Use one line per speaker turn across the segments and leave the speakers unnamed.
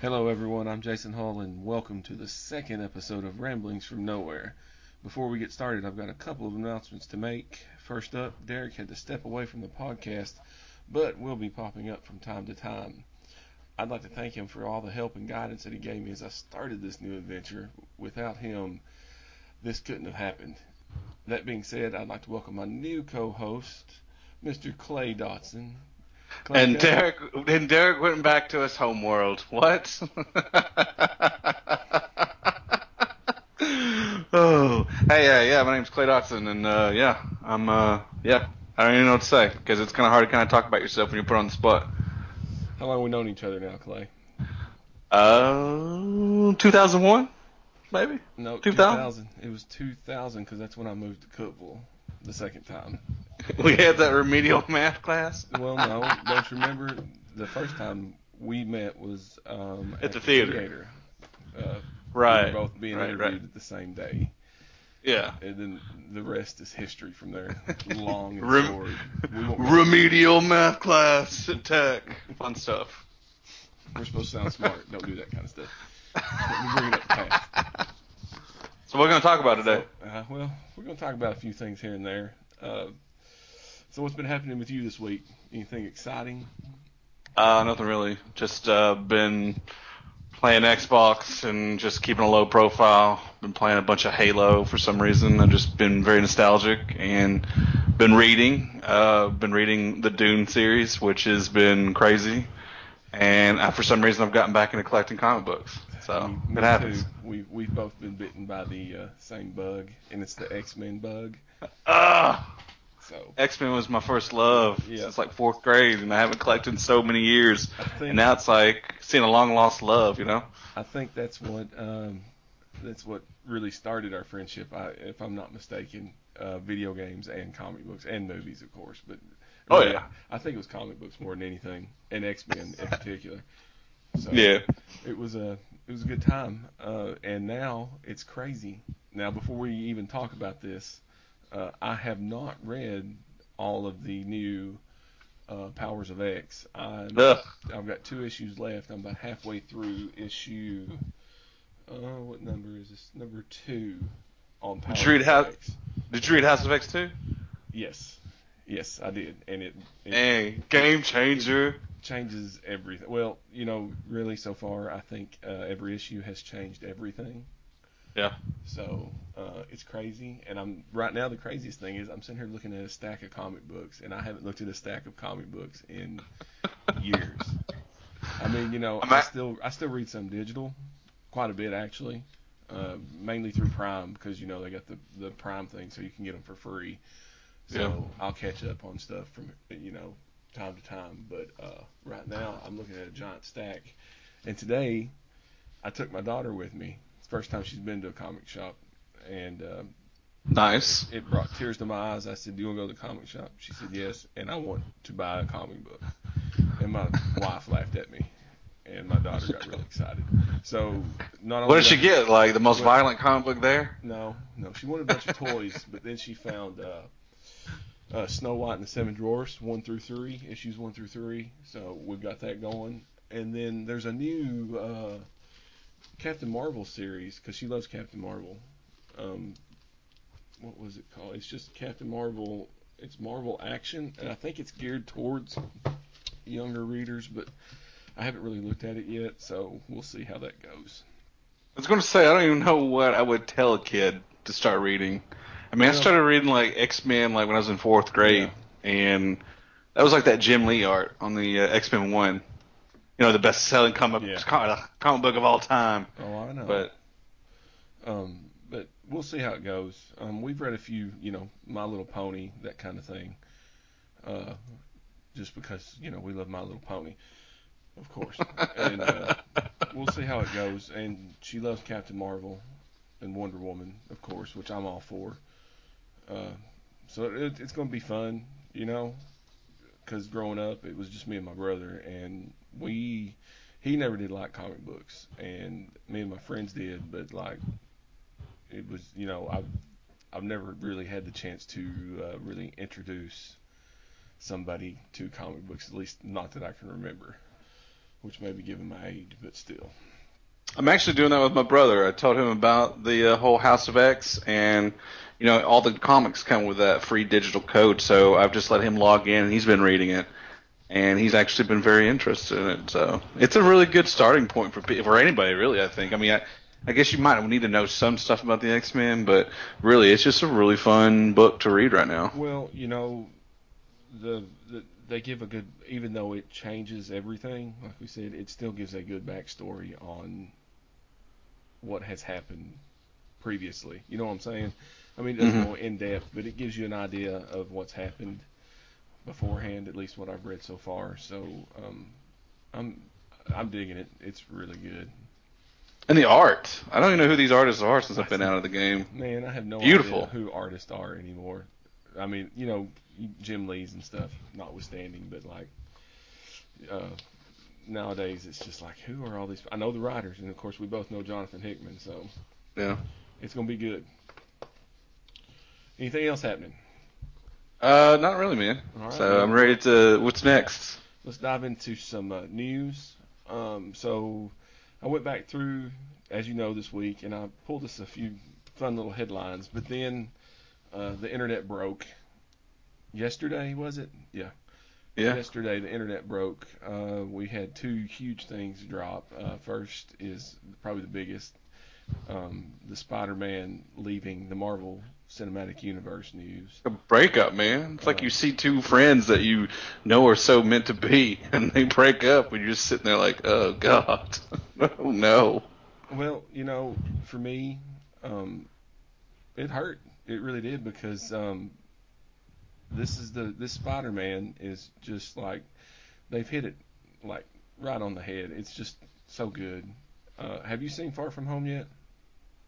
Hello, everyone. I'm Jason Hall, and welcome to the second episode of Ramblings from Nowhere. Before we get started, I've got a couple of announcements to make. First up, Derek had to step away from the podcast, but will be popping up from time to time. I'd like to thank him for all the help and guidance that he gave me as I started this new adventure. Without him, this couldn't have happened. That being said, I'd like to welcome my new co-host, Mr. Clay Dotson.
And Derek, and Derek went back to his homeworld. What? oh, hey, yeah, yeah. My name's Clay Dotson, and uh, yeah, I'm, uh, yeah. I don't even know what to say because it's kind of hard to kind of talk about yourself when you're put on the spot.
How long have we known each other now, Clay?
Uh, 2001, maybe.
No,
2000?
It was 2000 because that's when I moved to Cookeville the second time.
We had that remedial math class
Well, no, don't you remember the first time we met was um,
At the theater.
Uh,
Right.
We were both being
right,
interviewed
right.
at the same day,
Yeah.
and then the rest is history from there. Long and
Rem-
short.
Remedial math class at Tech. Fun stuff.
We're supposed to sound smart. Don't do that kind of stuff. We're bringing up the past.
So what are we gonna talk about today?
Uh, well, we're going to talk about a few things here and there. Uh, so, what's been happening with you this week? Anything exciting?
Uh, nothing really. Just uh, been playing Xbox and just keeping a low profile. Been playing a bunch of Halo for some reason. I've just been very nostalgic and been reading. Uh, been reading the Dune series, which has been crazy. And uh, for some reason, I've gotten back into collecting comic books. So it happens.
Too. We we've both been bitten by the uh, same bug, and it's the X Men bug.
Ah,
So
X Men was my first love
Yeah.
since like fourth grade, and I haven't collected in so many years.
Think
And now it's like seeing a long lost love, you know.
I think that's what um, that's what really started our friendship. I, if I'm not mistaken, uh, video games and comic books and movies, of course. But
Oh,
really,
yeah.
I think it was comic books more than anything, and X Men in particular. So
Yeah.
it was a it was a good time, uh, and now it's crazy. Now, before we even talk about this, uh, I have not read all of the new uh, Powers of X. I've got two issues left. I'm about halfway through issue. Uh, what number is this? Number two on Powers
you read
of X.
Did you read House of X too?
Yes, yes, I did, and it, it
Hey, game changer.
changes everything. Well, you know, really, so far, I think uh, every issue has changed everything.
Yeah.
So uh, it's crazy, and I'm right now. The craziest thing is I'm sitting here looking at a stack of comic books, and I haven't looked at a stack of comic books in years. I mean, you know, I still I still read some digital, quite a bit actually, uh, mainly through Prime because you know they got the the Prime thing, so you can get them for free. So
Yeah.
I'll catch up on stuff from you know time to time. But uh, right now I'm looking at a giant stack, and today I took my daughter with me. It's the first time she's been to a comic shop, and um,
Nice.
it brought tears to my eyes. I said, "Do you want to go to the comic shop?" She said, "Yes," and I want to buy a comic book. And my wife laughed at me, and my daughter got really excited. So not only
What did she
I-
get? Like the most
Well-
violent comic book there?
No, no, she wanted a bunch of toys, but then she found uh, uh, Snow White and the Seven Dwarfs one through three, issues one through three. So we've got that going, and then there's a new uh, Captain Marvel series because she loves Captain Marvel. Um, what was it called? It's just Captain Marvel. It's Marvel Action, and I think it's geared towards younger readers, but I haven't really looked at it yet, so we'll see how that goes.
I was going to say I don't even know what I would tell a kid to start reading. I mean, I started reading like X Men like when I was in fourth grade, and that was like that Jim Lee art on the uh, X Men one. You know, the best selling comic
Yeah.
comic, comic book of all time.
Oh, I know.
But
Um, but we'll see how it goes. Um, we've read a few, you know, My Little Pony, that kind of thing. Uh, just because you know we love My Little Pony, of course. and uh, we'll see how it goes. And she loves Captain Marvel and Wonder Woman, of course, which I'm all for. Uh, so it, it's going to be fun, you know, because growing up it was just me and my brother, and we he never did like comic books, and me and my friends did, but like it was, you know, I've I've never really had the chance to uh, really introduce somebody to comic books, at least not that I can remember. which may be giving my age, but still.
I'm actually doing that with my brother. I told him about the uh, whole House of X, and you know all the comics come with that free digital code. So I've just let him log in, and he's been reading it, and he's actually been very interested in it. So it's a really good starting point for for anybody, really. I think. I mean, I, I guess you might need to know some stuff about the X Men, but really, it's just a really fun book to read right now.
Well, you know, the, the they give a good, even though it changes everything, like we said, it still gives a good backstory on what has happened previously. You know what I'm saying? I mean, it doesn't
Mhm.
go in depth, but it gives you an idea of what's happened beforehand, at least what I've read so far. So, um, I'm I'm digging it. It's really good.
And the art. I don't even know who these artists are since I've been out of the game.
Man, I have no
Beautiful.
idea who artists are anymore. I mean, you know, Jim Lee's and stuff, notwithstanding, but like uh, nowadays, it's just like, who are all these? I know the writers, and of course, we both know Jonathan Hickman, so
Yeah.
it's gonna be good. Anything else happening?
Uh, not really, man.
Right,
so
well-
I'm ready to. What's next?
Let's dive into some uh, news. Um, so I went back through, as you know, this week, and I pulled us a few fun little headlines. But then uh, the internet broke. Yesterday was it? Yeah.
Yeah.
Yesterday the internet broke. Uh, we had two huge things drop. Uh, first is probably the biggest. Um, the Spider-Man leaving the Marvel Cinematic Universe news.
A breakup, man. It's like you see two friends that you know are so meant to be, and they break up, and you're just sitting there like, oh god, oh no.
Well, you know, for me, um, it hurt. It really did because um, this is the this Spider-Man is just like they've hit it like right on the head. It's just so good. Uh, have you seen Far From Home yet?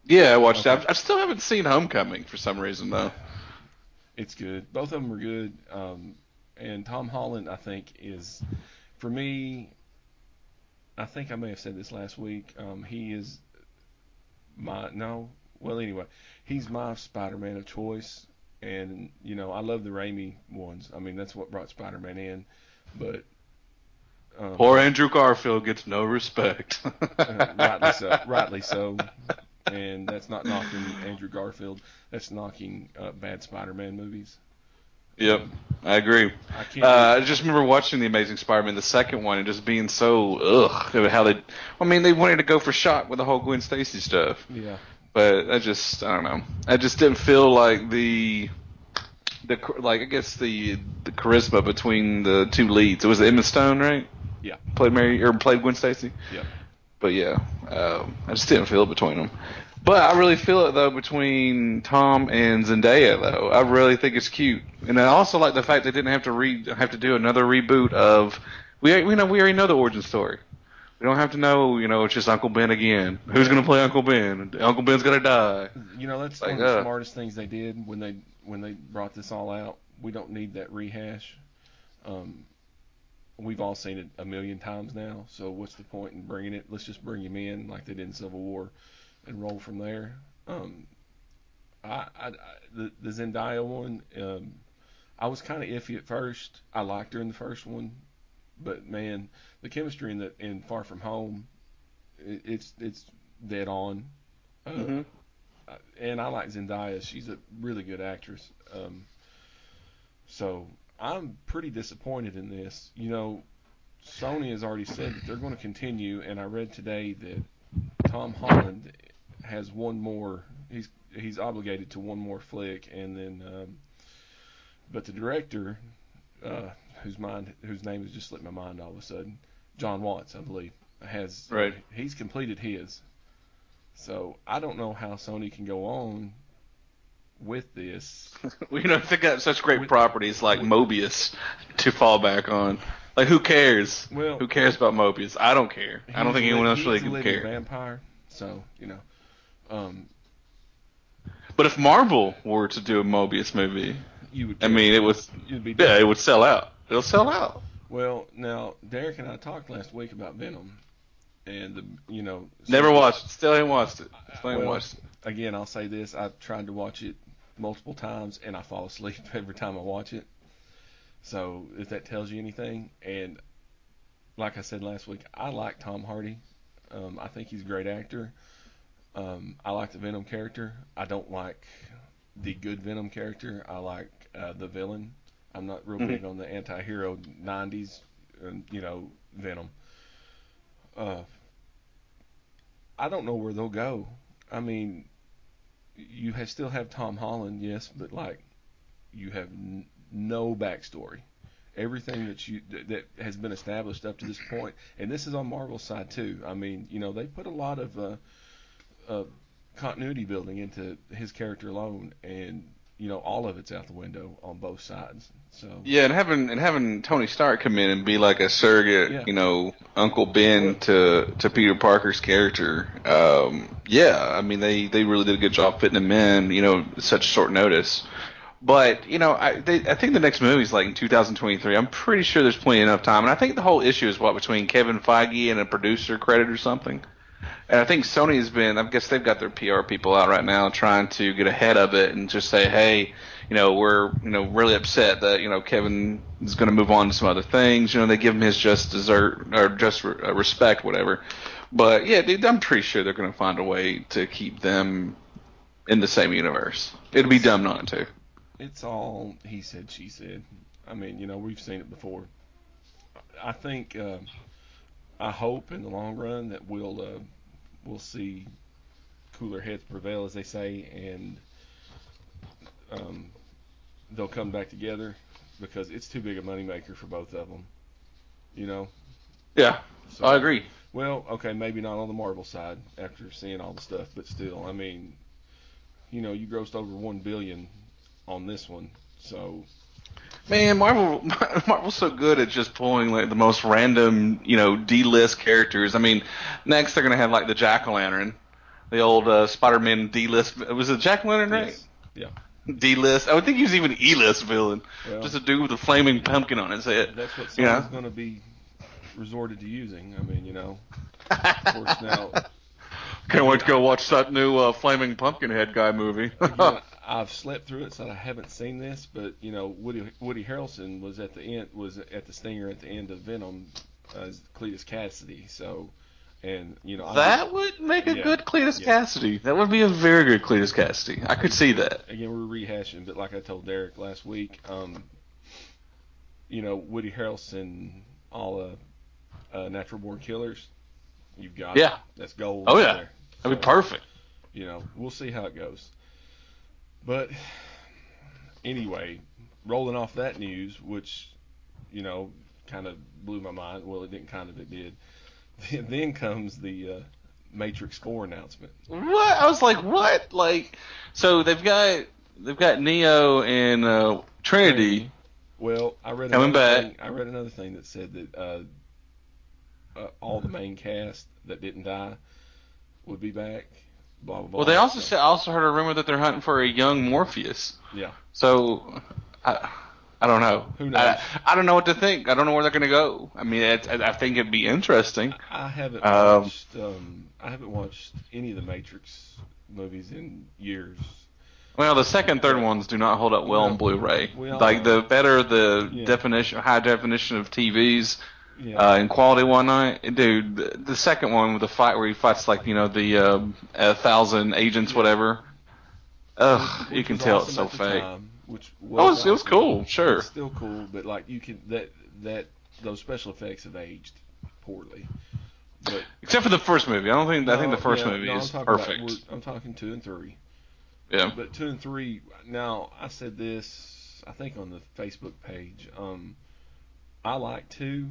Yeah, I watched
Okay.
that. I still haven't seen Homecoming for some reason though.
It's good. Both of them are good. Um, and Tom Holland, I think, is for me. I think I may have said this last week. Um, he is my no. Well, anyway, he's my Spider-Man of choice, and you know I love the Raimi ones. I mean that's what brought Spider-Man in, but um,
Poor Andrew Garfield gets no respect.
uh, rightly so. Rightly so. And that's not knocking Andrew Garfield. That's knocking uh, bad Spider-Man movies.
Yep, I agree.
I.
Uh, I just remember watching the Amazing Spider-Man, the second one, and just being so ugh how they. I mean, they wanted to go for shock with the whole Gwen Stacy stuff,
yeah.
But I just I don't know. I just didn't feel like the the like I guess the the charisma between the two leads. It was Emma Stone, right?
Yeah.
Played Mary or played Gwen Stacy.
Yeah,
But yeah, um, I just didn't feel it between them. But I really feel it though between Tom and Zendaya though. I really think it's cute, and I also like the fact they didn't have to re have to do another reboot of we we know we already know the origin story. We don't have to know you know it's just Uncle Ben again. Who's gonna play Uncle Ben? Uncle Ben's gonna die.
You know that's
Like,
one of the
uh,
smartest things they did when they when they brought this all out. We don't need that rehash. Um, we've all seen it a million times now. So what's the point in bringing it? Let's just bring him in like they did in Civil War, and roll from there. Um, I, I, I the the Zendaya one. Um, I was kind of iffy at first. I liked her in the first one, but man, the chemistry in the in Far From Home, it, it's it's dead on. Uh,
Mhm.
uh, and I like Zendaya. She's a really good actress. Um, so I'm pretty disappointed in this. You know, Sony has already said that they're going to continue, and I read today that Tom Holland has one more. He's he's obligated to one more flick, and then, um, but the director, uh, whose mind whose name has just slipped my mind all of a sudden, John Watts, I believe, has
Right.
He's completed his. So I don't know how Sony can go on with this.
We you know they got such great
With-
properties like
with-
Morbius to fall back on. Like who cares?
Well,
Who cares about Morbius? I don't care. I don't think anyone else really can care.
Vampire, so you know. Um,
But if Marvel were to do a Morbius movie,
you would.
I mean, it was
You'd be
yeah, it would sell out. It'll sell out.
Well, now Derek and I talked last week about Venom, and the you know.
Never
so-
watched. Still ain't watched it. Still ain't
Well,
watched it.
Again, I'll say this: I've tried to watch it multiple times, and I fall asleep every time I watch it. So if that tells you anything, and like I said last week, I like Tom Hardy. Um, I think he's a great actor. Um, I like the Venom character. I don't like the good Venom character. I like uh, the villain. I'm not real big on the anti-hero 90s, um, you know, Venom. Uh, I don't know where they'll go. I mean, you have, still have Tom Holland, yes, but like, you have n- no backstory. Everything that you that, that has been established up to this point, and this is on Marvel's side too. I mean, you know, they put a lot of uh, uh, continuity building into his character alone, and you know, all of it's out the window on both sides. So
Yeah, and having and having Tony Stark come in and be like a surrogate,
Yeah.
you know, Uncle Ben to to Peter Parker's character. Um, yeah, I mean they they really did a good job fitting him in, you know, such short notice. But you know, I they, I think the next movie's like in 2023. I'm pretty sure there's plenty enough time, and I think the whole issue is what between Kevin Feige and a producer credit or something. And I think Sony's been, I guess they've got their PR people out right now trying to get ahead of it and just say, hey, you know, we're, you know, really upset that, you know, Kevin is going to move on to some other things. You know, they give him his just desert or just re- uh, respect, whatever. But yeah, dude, I'm pretty sure they're going to find a way to keep them in the same universe. It'd be dumb not to.
it's all he said, she said. I mean, you know, we've seen it before. I think, uh, I hope in the long run that we'll uh, we'll see cooler heads prevail, as they say, and um, they'll come back together because it's too big a moneymaker for both of them. You know.
Yeah,
So-
I agree.
Well, okay, maybe not on the Marvel side after seeing all the stuff, but still, I mean, you know, you grossed over one billion on this one, so
Man, Marvel Marvel's so good at just pulling like the most random, you know, D-list characters. I mean, next they're gonna have like the Jack o' Lantern, the old uh, Spider-Man D-list. Was it Jack o' Lantern, right?
yes, yeah.
D-list. I would think he was even E-list villain.
Well,
Just a dude with a flaming pumpkin on his head.
that's what
you know?
going to be resorted to using. I mean, you know, of course now
Can't wait to go watch that new uh, flaming pumpkin head guy movie.
again, I've slept through it, so I haven't seen this. But you know, Woody Woody Harrelson was at the end was at the stinger at the end of Venom as Cletus Kasady. So, and you know, I
that would make a
Yeah,
good Cletus
yeah.
Kasady. That would be a very good Cletus Kasady. I could see that.
again, we're rehashing, but like I told Derek last week, um, you know, Woody Harrelson, all uh, uh, Natural Born Killers, you've got
Yeah.
it. That's gold.
Oh, yeah.
there.
That'd be perfect.
You know, we'll see how it goes. But anyway, rolling off that news, which you know kind of blew my mind. Well, it didn't kind of, it did. Then comes the uh, Matrix Four announcement.
What? I was like, what? Like, so they've got they've got Neo and uh, Trinity.
Well, I read
Coming back.
thing. I read another thing that said that uh, uh, all the main cast that didn't die would be back. Blah blah blah.
Well, they also
So,
said I also heard a rumor that they're hunting for a young Morpheus.
Yeah.
So, I, I don't know.
Who knows?
I, I don't know what to think. I don't know where they're going to go. I mean, it, I think it'd be interesting.
I haven't
Um,
watched. Um, I haven't watched any of the Matrix movies in years.
Well, the second, third ones do not hold up well on Blu-ray.
we all
Like the better the
Yeah.
definition, high definition of TVs
Yeah.
uh, in quality one night, dude. The, the second one with the fight where he fights like you know the um, a thousand agents, whatever. Ugh,
Which-
you can tell
awesome
it's so fake.
time, which
Oh, it was- it was cool, sure.
It's still cool, but like you can that that those special effects have aged poorly. But
Except for the first movie. I don't think I think the first
yeah,
movie
no, I'm
is
about-
perfect.
I'm talking two and three.
yeah.
But two and three. Now I said this. I think on the Facebook page. Um, I like two.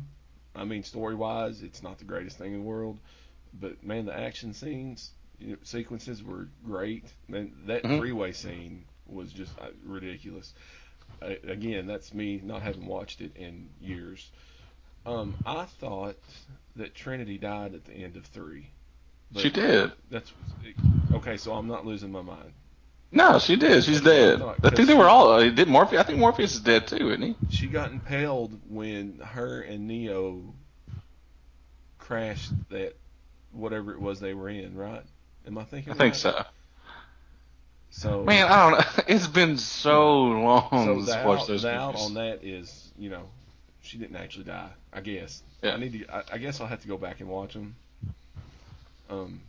I mean, story wise, it's not the greatest thing in the world, but man, the action scenes, you know, sequences were great. Man, that
Mhm.
three-way scene was just uh, ridiculous. Uh, again, that's me not having watched it in years. Um, I thought that Trinity died at the end of three.
She did.
That's okay. So I'm not losing my mind.
No, she did. She's
I
dead.
thought-
I think they were all. Uh, did Morpheus? I think Morpheus is dead too, isn't he?
She got impaled when her and Neo crashed that whatever it was they were in, right? Am I thinking?
I think
right?
so.
So
Man, I don't know. It's been so long
so the
I
out,
those
the out on that is, you know, she didn't actually die. I guess.
Yeah.
I need to. I, I guess I'll have to go back and watch them. Um,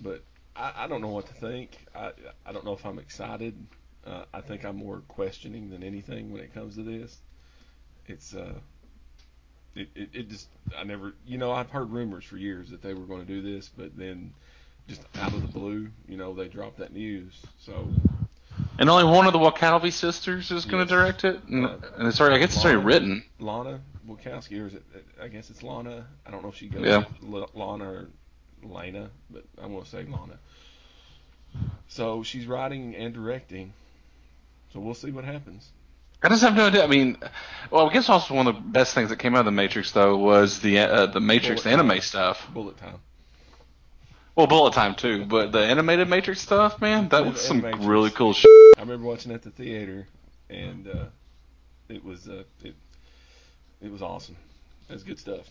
but I, I don't know what to think. I I don't know if I'm excited. Uh, I think I'm more questioning than anything when it comes to this. It's uh. It, it, it just I never you know I've heard rumors for years that they were going to do this but then just out of the blue you know they dropped that news so
And only one of the Wachowski sisters is going
Yes.
to direct it. And,
Uh,
and it's already, I guess it's already written.
Lana Wachowski, or is it? I guess it's Lana. I don't know if she goes
Yeah.
L- Lana or Lena, but I'm gonna say Lana. So she's writing and directing. So we'll see what happens.
I just have no idea. I mean, well, I guess also one of the best things that came out of the Matrix though was the uh, the Matrix
Bullet
anime
time.
stuff.
Bullet time.
Well, Bullet Time too, but the animated Matrix stuff, man, that was some really cool shit.
I remember watching it at the theater, and uh, it was uh, it it was awesome. That's good stuff.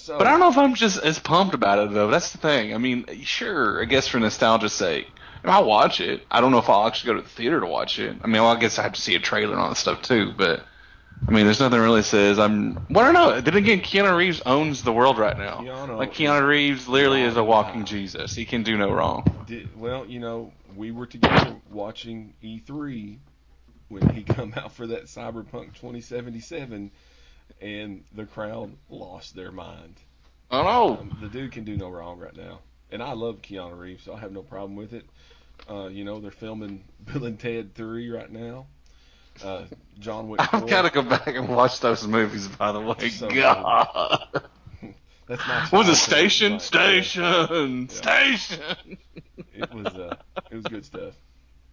So,
But I don't know if I'm just as pumped about it though. That's the thing. I mean, sure, I guess for nostalgia's sake, I'll watch it. I don't know if I'll actually go to the theater to watch it. I mean, well, I guess I have to see a trailer and all that stuff too. But I mean, there's nothing really says I'm. Well, I don't know. Then again, Keanu Reeves owns the world right now.
Keanu
like Keanu Reeves literally is a walking Jesus. He can do no wrong.
Did, well, you know, we were together watching E3 when he come out for that Cyberpunk 2077, and the crowd lost their mind.
I know.
Um, the dude can do no wrong right now, and I love Keanu Reeves, so I have no problem with it. Uh, you know, they're filming Bill and Ted 3 right now. Uh, John Wick
I've got to go back and watch those movies. By the way,
So
God.
That's my
What was it station?
like,
Station.
Yeah.
Station.
It was uh, it was good stuff.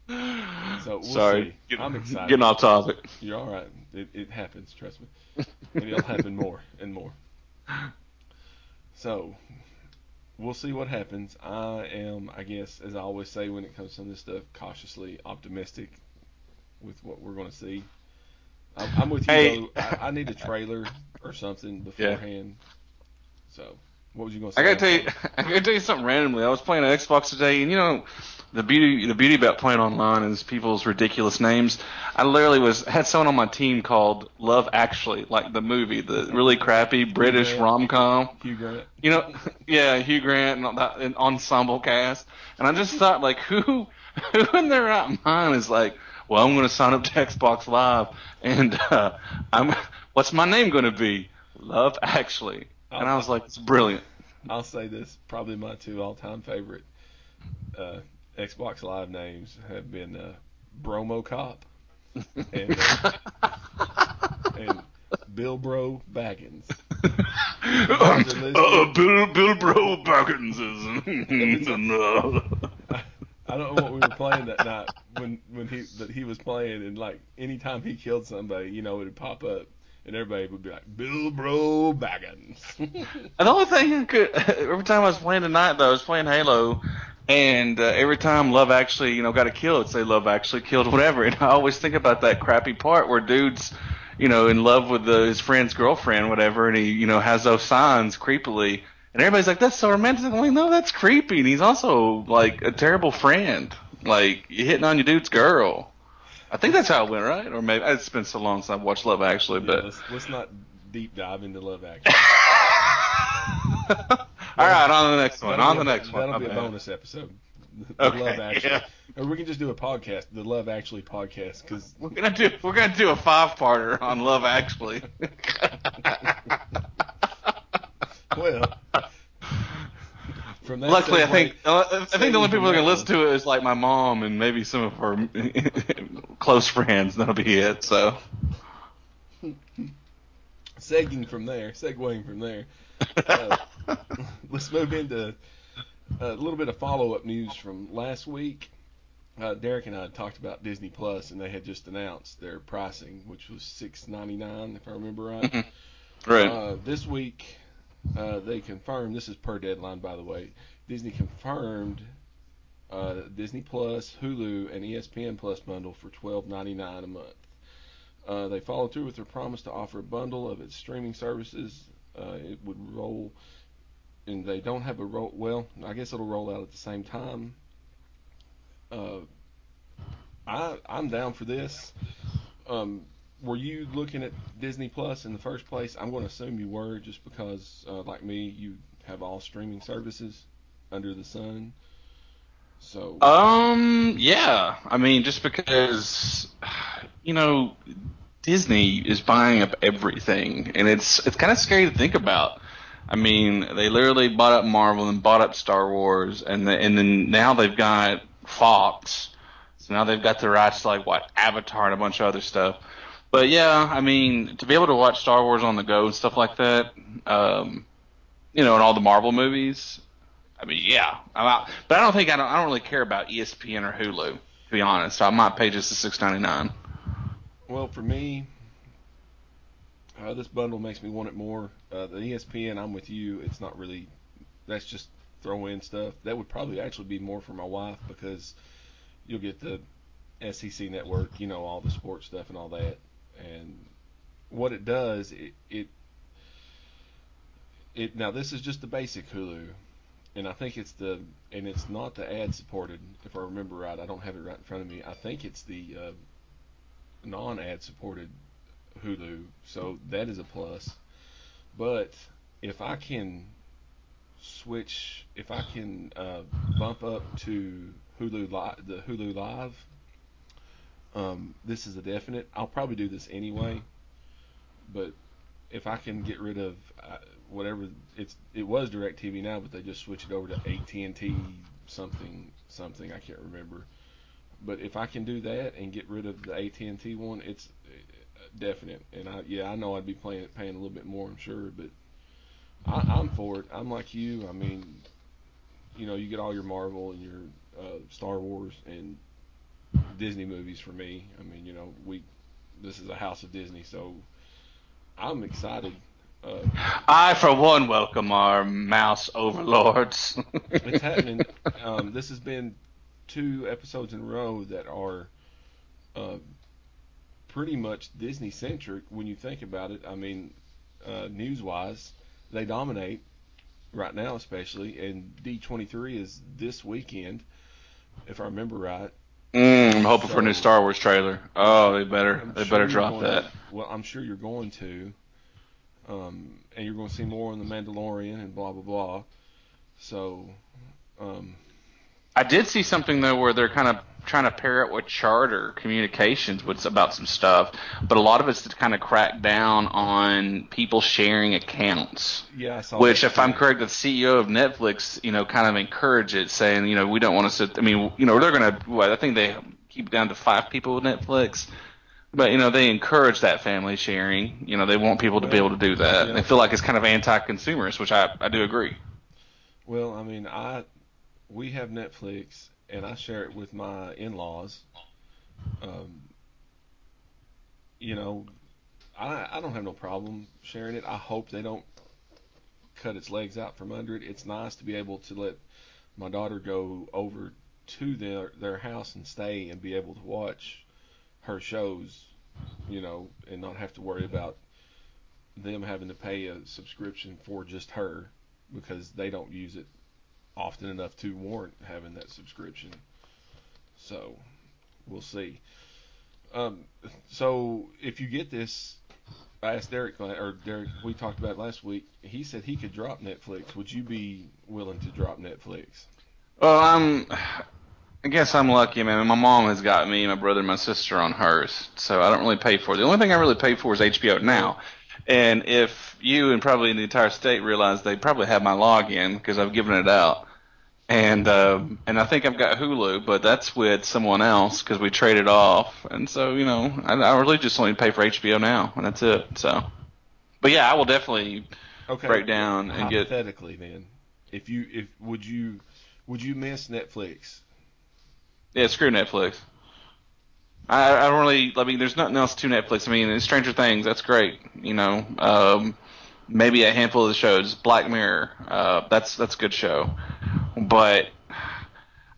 So we'll
Sorry,
see.
Get-
I'm excited.
Getting off topic.
You're all right. It, it happens. Trust me. And it'll happen more and more. So we'll see what happens. I am, I guess, as I always say when it comes to this stuff, cautiously optimistic with what we're going to see. I'm, I'm with you.
Hey.
though. I, I need a trailer or something beforehand. So what was you going to say?
I gotta tell you, I gotta tell you something randomly. I was playing an Xbox today, and you know, the beauty, the beauty about playing online is people's ridiculous names. I literally was had someone on my team called Love Actually, like the movie, the really crappy British rom com.
Hugh Grant.
You know, yeah, Hugh Grant and all that an ensemble cast. And I just thought, like, who, who in their right mind is like, well, I'm going to sign up to Xbox Live, and uh, I'm, what's my name going to be? Love Actually. And I was like, it's brilliant.
I'll say this: probably my two all-time favorite uh, Xbox Live names have been uh, Bromo Cop and uh, and Bill Bro Baggins.
uh, Bill, Bill Bro Baggins is. uh,
I don't know what we were playing that night when when he that he was playing, and like anytime he killed somebody, you know, it'd pop up, and everybody would be like, Bill Bro Baggins.
And the only thing I could, every time I was playing tonight, though, I was playing Halo, and uh, every time Love Actually, you know, got a kill, it'd say Love Actually killed whatever. And I always think about that crappy part where dude's, you know, in love with the, his friend's girlfriend, whatever, and he, you know, has those signs creepily. And everybody's like, that's so romantic. I'm like, no, that's creepy. And he's also, like, a terrible friend. Like, you're hitting on your dude's girl. I think that's how it went, right? Or maybe, it's been so long since I've watched Love Actually,
Yeah,
but.
let's, let's not deep dive into Love Action.
All right, on the next one. On the
a-
next one.
That'll be a
bad.
bonus episode. The
Okay,
Love Actually.
yeah.
Or we can just do a podcast, the Love Actually podcast, because
We're gonna do we're gonna do a five parter on Love Actually.
well,
Luckily, I think uh, I think the only people that can
that
listen to it is like my mom and maybe some of her close friends. That'll be it. So
segueing from there, segueing from there, uh, let's move into a little bit of follow-up news from last week. Uh, Derek and I had talked about Disney Plus, and they had just announced their pricing, which was six ninety nine, if I remember right.
right.
Uh, this week, uh, they confirmed. This is per deadline, by the way. Disney confirmed uh, Disney Plus, Hulu, and ESPN Plus bundle for $12.99 a month. Uh, they followed through with their promise to offer a bundle of its streaming services. Uh, it would roll, and they don't have a roll. Well, I guess it'll roll out at the same time. Uh, I I'm down for this. Um, were you looking at Disney Plus in the first place? I'm going to assume you were, just because, uh, like me, you have all streaming services under the sun. So.
Um. Yeah. I mean, just because, you know, Disney is buying up everything, and it's it's kind of scary to think about. I mean, they literally bought up Marvel and bought up Star Wars, and the, and then now they've got Fox. So now they've got the rights to like what Avatar and a bunch of other stuff. But yeah, I mean, to be able to watch Star Wars on the go and stuff like that, um, you know, and all the Marvel movies. I mean, yeah, I'm out. But I don't think I don't. I don't really care about ESPN or Hulu, to be honest. I might pay just the six ninety nine.
Well, for me, uh, this bundle makes me want it more. Uh, the ESPN, I'm with you. It's not really. That's just throw in stuff. That would probably actually be more for my wife because you'll get the SEC network, you know, all the sports stuff and all that. And what it does, it it, it now this is just the basic Hulu, and I think it's the and it's not the ad supported. If I remember right, I don't have it right in front of me. I think it's the uh, non-ad supported Hulu, so that is a plus. But if I can switch, if I can uh, bump up to Hulu Live, the Hulu Live, um, this is a definite. I'll probably do this anyway, but if I can get rid of uh, whatever it's, it was Directv now, but they just switched it over to AT&T something something I can't remember. But if I can do that and get rid of the AT&T one, it's definite. And I yeah I know I'd be paying paying a little bit more I'm sure, but I, I'm for it. I'm like you. I mean, you know, you get all your Marvel and your uh, Star Wars and Disney movies for me. I mean, you know, we this is a house of Disney, so I'm excited. Uh,
I, for one, welcome our mouse overlords.
it's happening. Um, this has been two episodes in a row that are uh, pretty much Disney centric when you think about it. I mean, uh, news wise, they dominate right now, especially, and D23 is this weekend, if I remember right.
Mm, I'm hoping so, for a new Star Wars trailer. Oh, they better I'm they sure better drop that.
To, well, I'm sure you're going to, um, and you're going to see more on the Mandalorian and blah blah blah. So, um,
I did see something though where they're kind of trying to pair it with Charter Communications with about some stuff, but a lot of it's to kind of crack down on people sharing accounts.
Yeah, I saw
Which, if I'm correct, the CEO of Netflix, you know, kind of encourage it, saying, you know, we don't want to sit. I mean, you know, they're gonna. I think they keep down to five people with Netflix. But you know they encourage that family sharing. You know they want people to well, be able to do that. Yeah. They feel like it's kind of anti-consumerist, which I I do agree.
Well, I mean, I we have Netflix, and I share it with my in-laws. Um, you know, I I don't have no problem sharing it. I hope they don't cut its legs out from under it. It's nice to be able to let my daughter go over to their their house and stay and be able to watch her shows, you know, and not have to worry about them having to pay a subscription for just her because they don't use it often enough to warrant having that subscription. So we'll see. Um, so if you get this, I asked Derek or Derek. We talked about last week. He said he could drop Netflix. Would you be willing to drop Netflix?
Well, I'm. I guess I'm lucky, man. My mom has got me, my brother, and my sister on hers, so I don't really pay for it. The only thing I really pay for is HBO now. And if you and probably the entire state realize they probably have my login because I've given it out, and uh, and I think I've got Hulu, but that's with someone else because we traded off, and so you know I, I really just only pay for HBO now, and that's it. So, but yeah, I will definitely okay. break down and
get hypothetically then. If you if would you would you miss Netflix?
Yeah, screw Netflix. I, I don't really. I mean, there's nothing else to Netflix. I mean, Stranger Things, that's great. You know, um, maybe a handful of the shows. Black Mirror, uh, that's that's a good show. But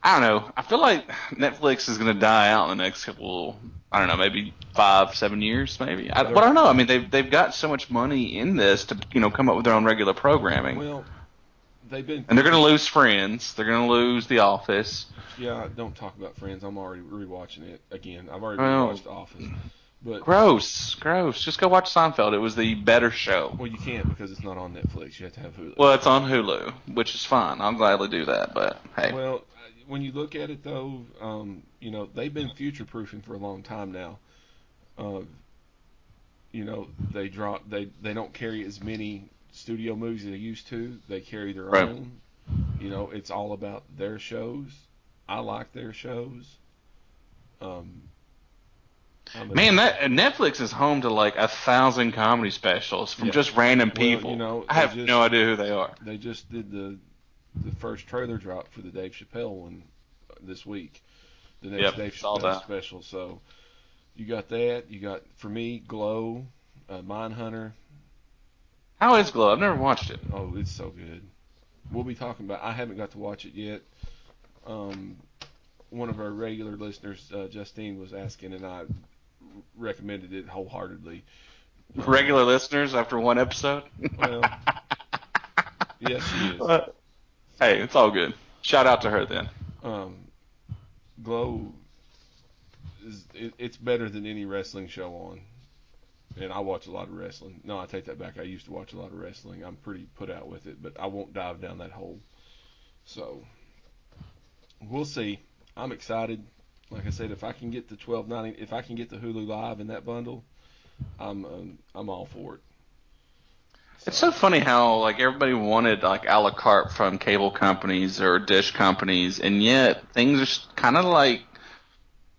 I don't know. I feel like Netflix is going to die out in the next couple. I don't know, maybe five, seven years, maybe. I, but I don't know. I mean, they've they've got so much money in this to you know come up with their own regular programming.
Well, they've been.
And they're going to lose Friends. They're going to lose The Office.
Yeah, don't talk about Friends. I'm already rewatching it again. I've already well, rewatched The Office. But
Gross, gross. Just go watch Seinfeld. It was the better show.
well, you can't because it's not on Netflix. You have to have Hulu.
Well, it's on Hulu, which is fine. I'll gladly do that. But hey,
Well, when you look at it though, um, you know they've been future proofing for a long time now. Uh, you know they drop they they don't carry as many studio movies they used to. They carry their
Right.
own. You know, it's all about their shows. I like their shows. Um,
man, that Netflix is home to like a thousand comedy specials from
Yeah.
just random
Well, you
people.
know,
I have
just-
no idea who they are.
they just did the the first trailer drop for the Dave Chappelle one this week. The next
Yep,
Dave Chappelle special. So you got that. You got for me Glow, uh, Mindhunter.
How is Glow? I've never watched it.
Oh, it's so good. We'll be talking about. I haven't got to watch it yet. Um, one of our regular listeners, uh, Justine, was asking, and I recommended it wholeheartedly.
Regular listeners after one episode.
Well, yes, she is.
But, hey, it's all good. Shout out to her then.
um, Glow is it, it's better than any wrestling show on. And I watch a lot of wrestling. No, I take that back. I used to watch a lot of wrestling. I'm pretty put out with it, but I won't dive down that hole. So we'll see. I'm excited. Like I said, if I can get the 12.90, if I can get the Hulu Live in that bundle, I'm um, I'm all for it.
It's so funny how like everybody wanted like a la carte from cable companies or dish companies, and yet things are kind of like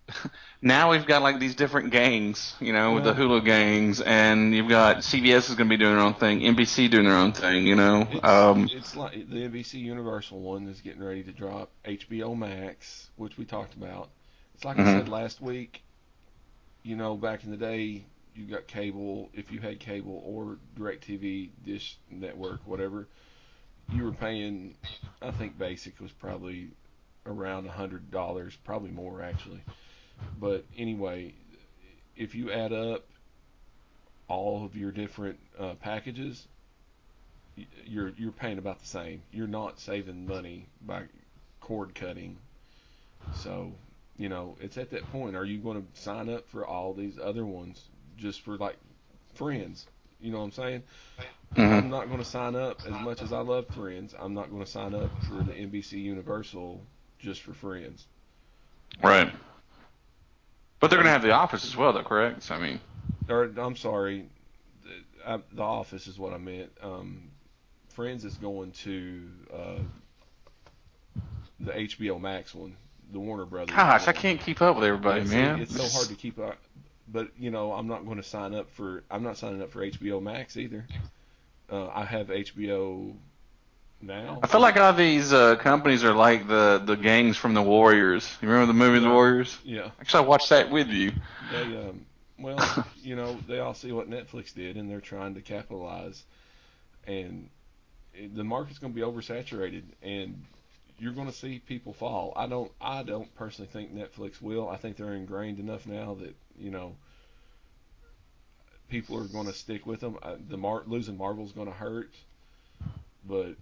now we've got like these different gangs, you know, with the Hulu gangs, and you've got CBS is going to be doing their own thing, NBC doing their own thing, you know.
It's,
Um,
it's like the NBC Universal one is getting ready to drop HBO Max, which we talked about. It's like I
Mhm.
said last week. You know, back in the day, you got cable. If you had cable or DirecTV, Dish Network, whatever, you were paying. I think basic was probably around a hundred dollars, probably more actually. But anyway, if you add up all of your different uh, packages, you're you're paying about the same. You're not saving money by cord cutting. So, you know, it's at that point. Are you going to sign up for all these other ones just for like friends? You know what I'm saying?
mhm.
I'm not going to sign up as much as I love Friends. I'm not going to sign up for the NBC Universal just for Friends.
Right. But they're going to have The Office as well, though, correct? So, I mean,
Or I'm sorry, the, I, the Office is what I meant. Um, Friends is going to uh, the HBO Max one, the Warner Brothers.
gosh, I can't keep up with everybody,
see,
man.
It's so hard to keep up. But you know, I'm not going to sign up for. I'm not signing up for HBO Max either. Uh, I have HBO now.
I feel like all these uh, companies are like the the gangs from the Warriors. You remember the movie The Warriors?
Yeah.
Actually, I watched that with you.
They um, well, you know, they all see what Netflix did, and they're trying to capitalize. And it, the market's going to be oversaturated, and you're going to see people fall. I don't, I don't personally think Netflix will. I think they're ingrained enough now that you know people are going to stick with them. Uh, the Mar- losing Marvel's going to hurt, but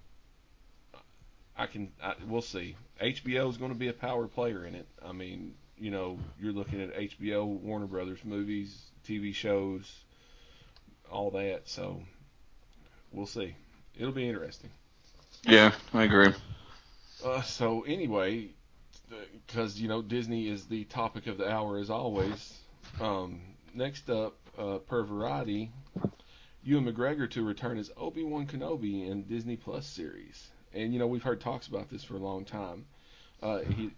I can, I, we'll see. HBO is going to be a power player in it. I mean, you know, you're looking at HBO, Warner Brothers movies, TV shows, all that. So we'll see. It'll be interesting.
Yeah, I agree.
Uh, so anyway, because you know Disney is the topic of the hour as always. Um, next up, uh, per Variety, Ewan McGregor to return as Obi Wan Kenobi in Disney Plus series, and you know we've heard talks about this for a long time. Uh, he,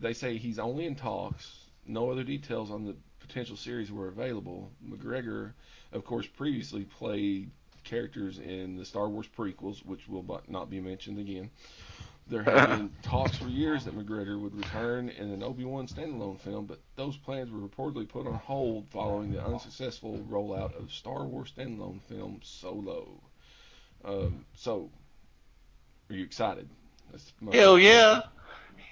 they say he's only in talks. No other details on the potential series were available. McGregor, of course, previously played characters in the Star Wars prequels, which will not be mentioned again. There have been talks for years that McGregor would return in an Obi-Wan standalone film, but those plans were reportedly put on hold following the unsuccessful rollout of Star Wars standalone film Solo. Um, so, are you excited?
Hell yeah.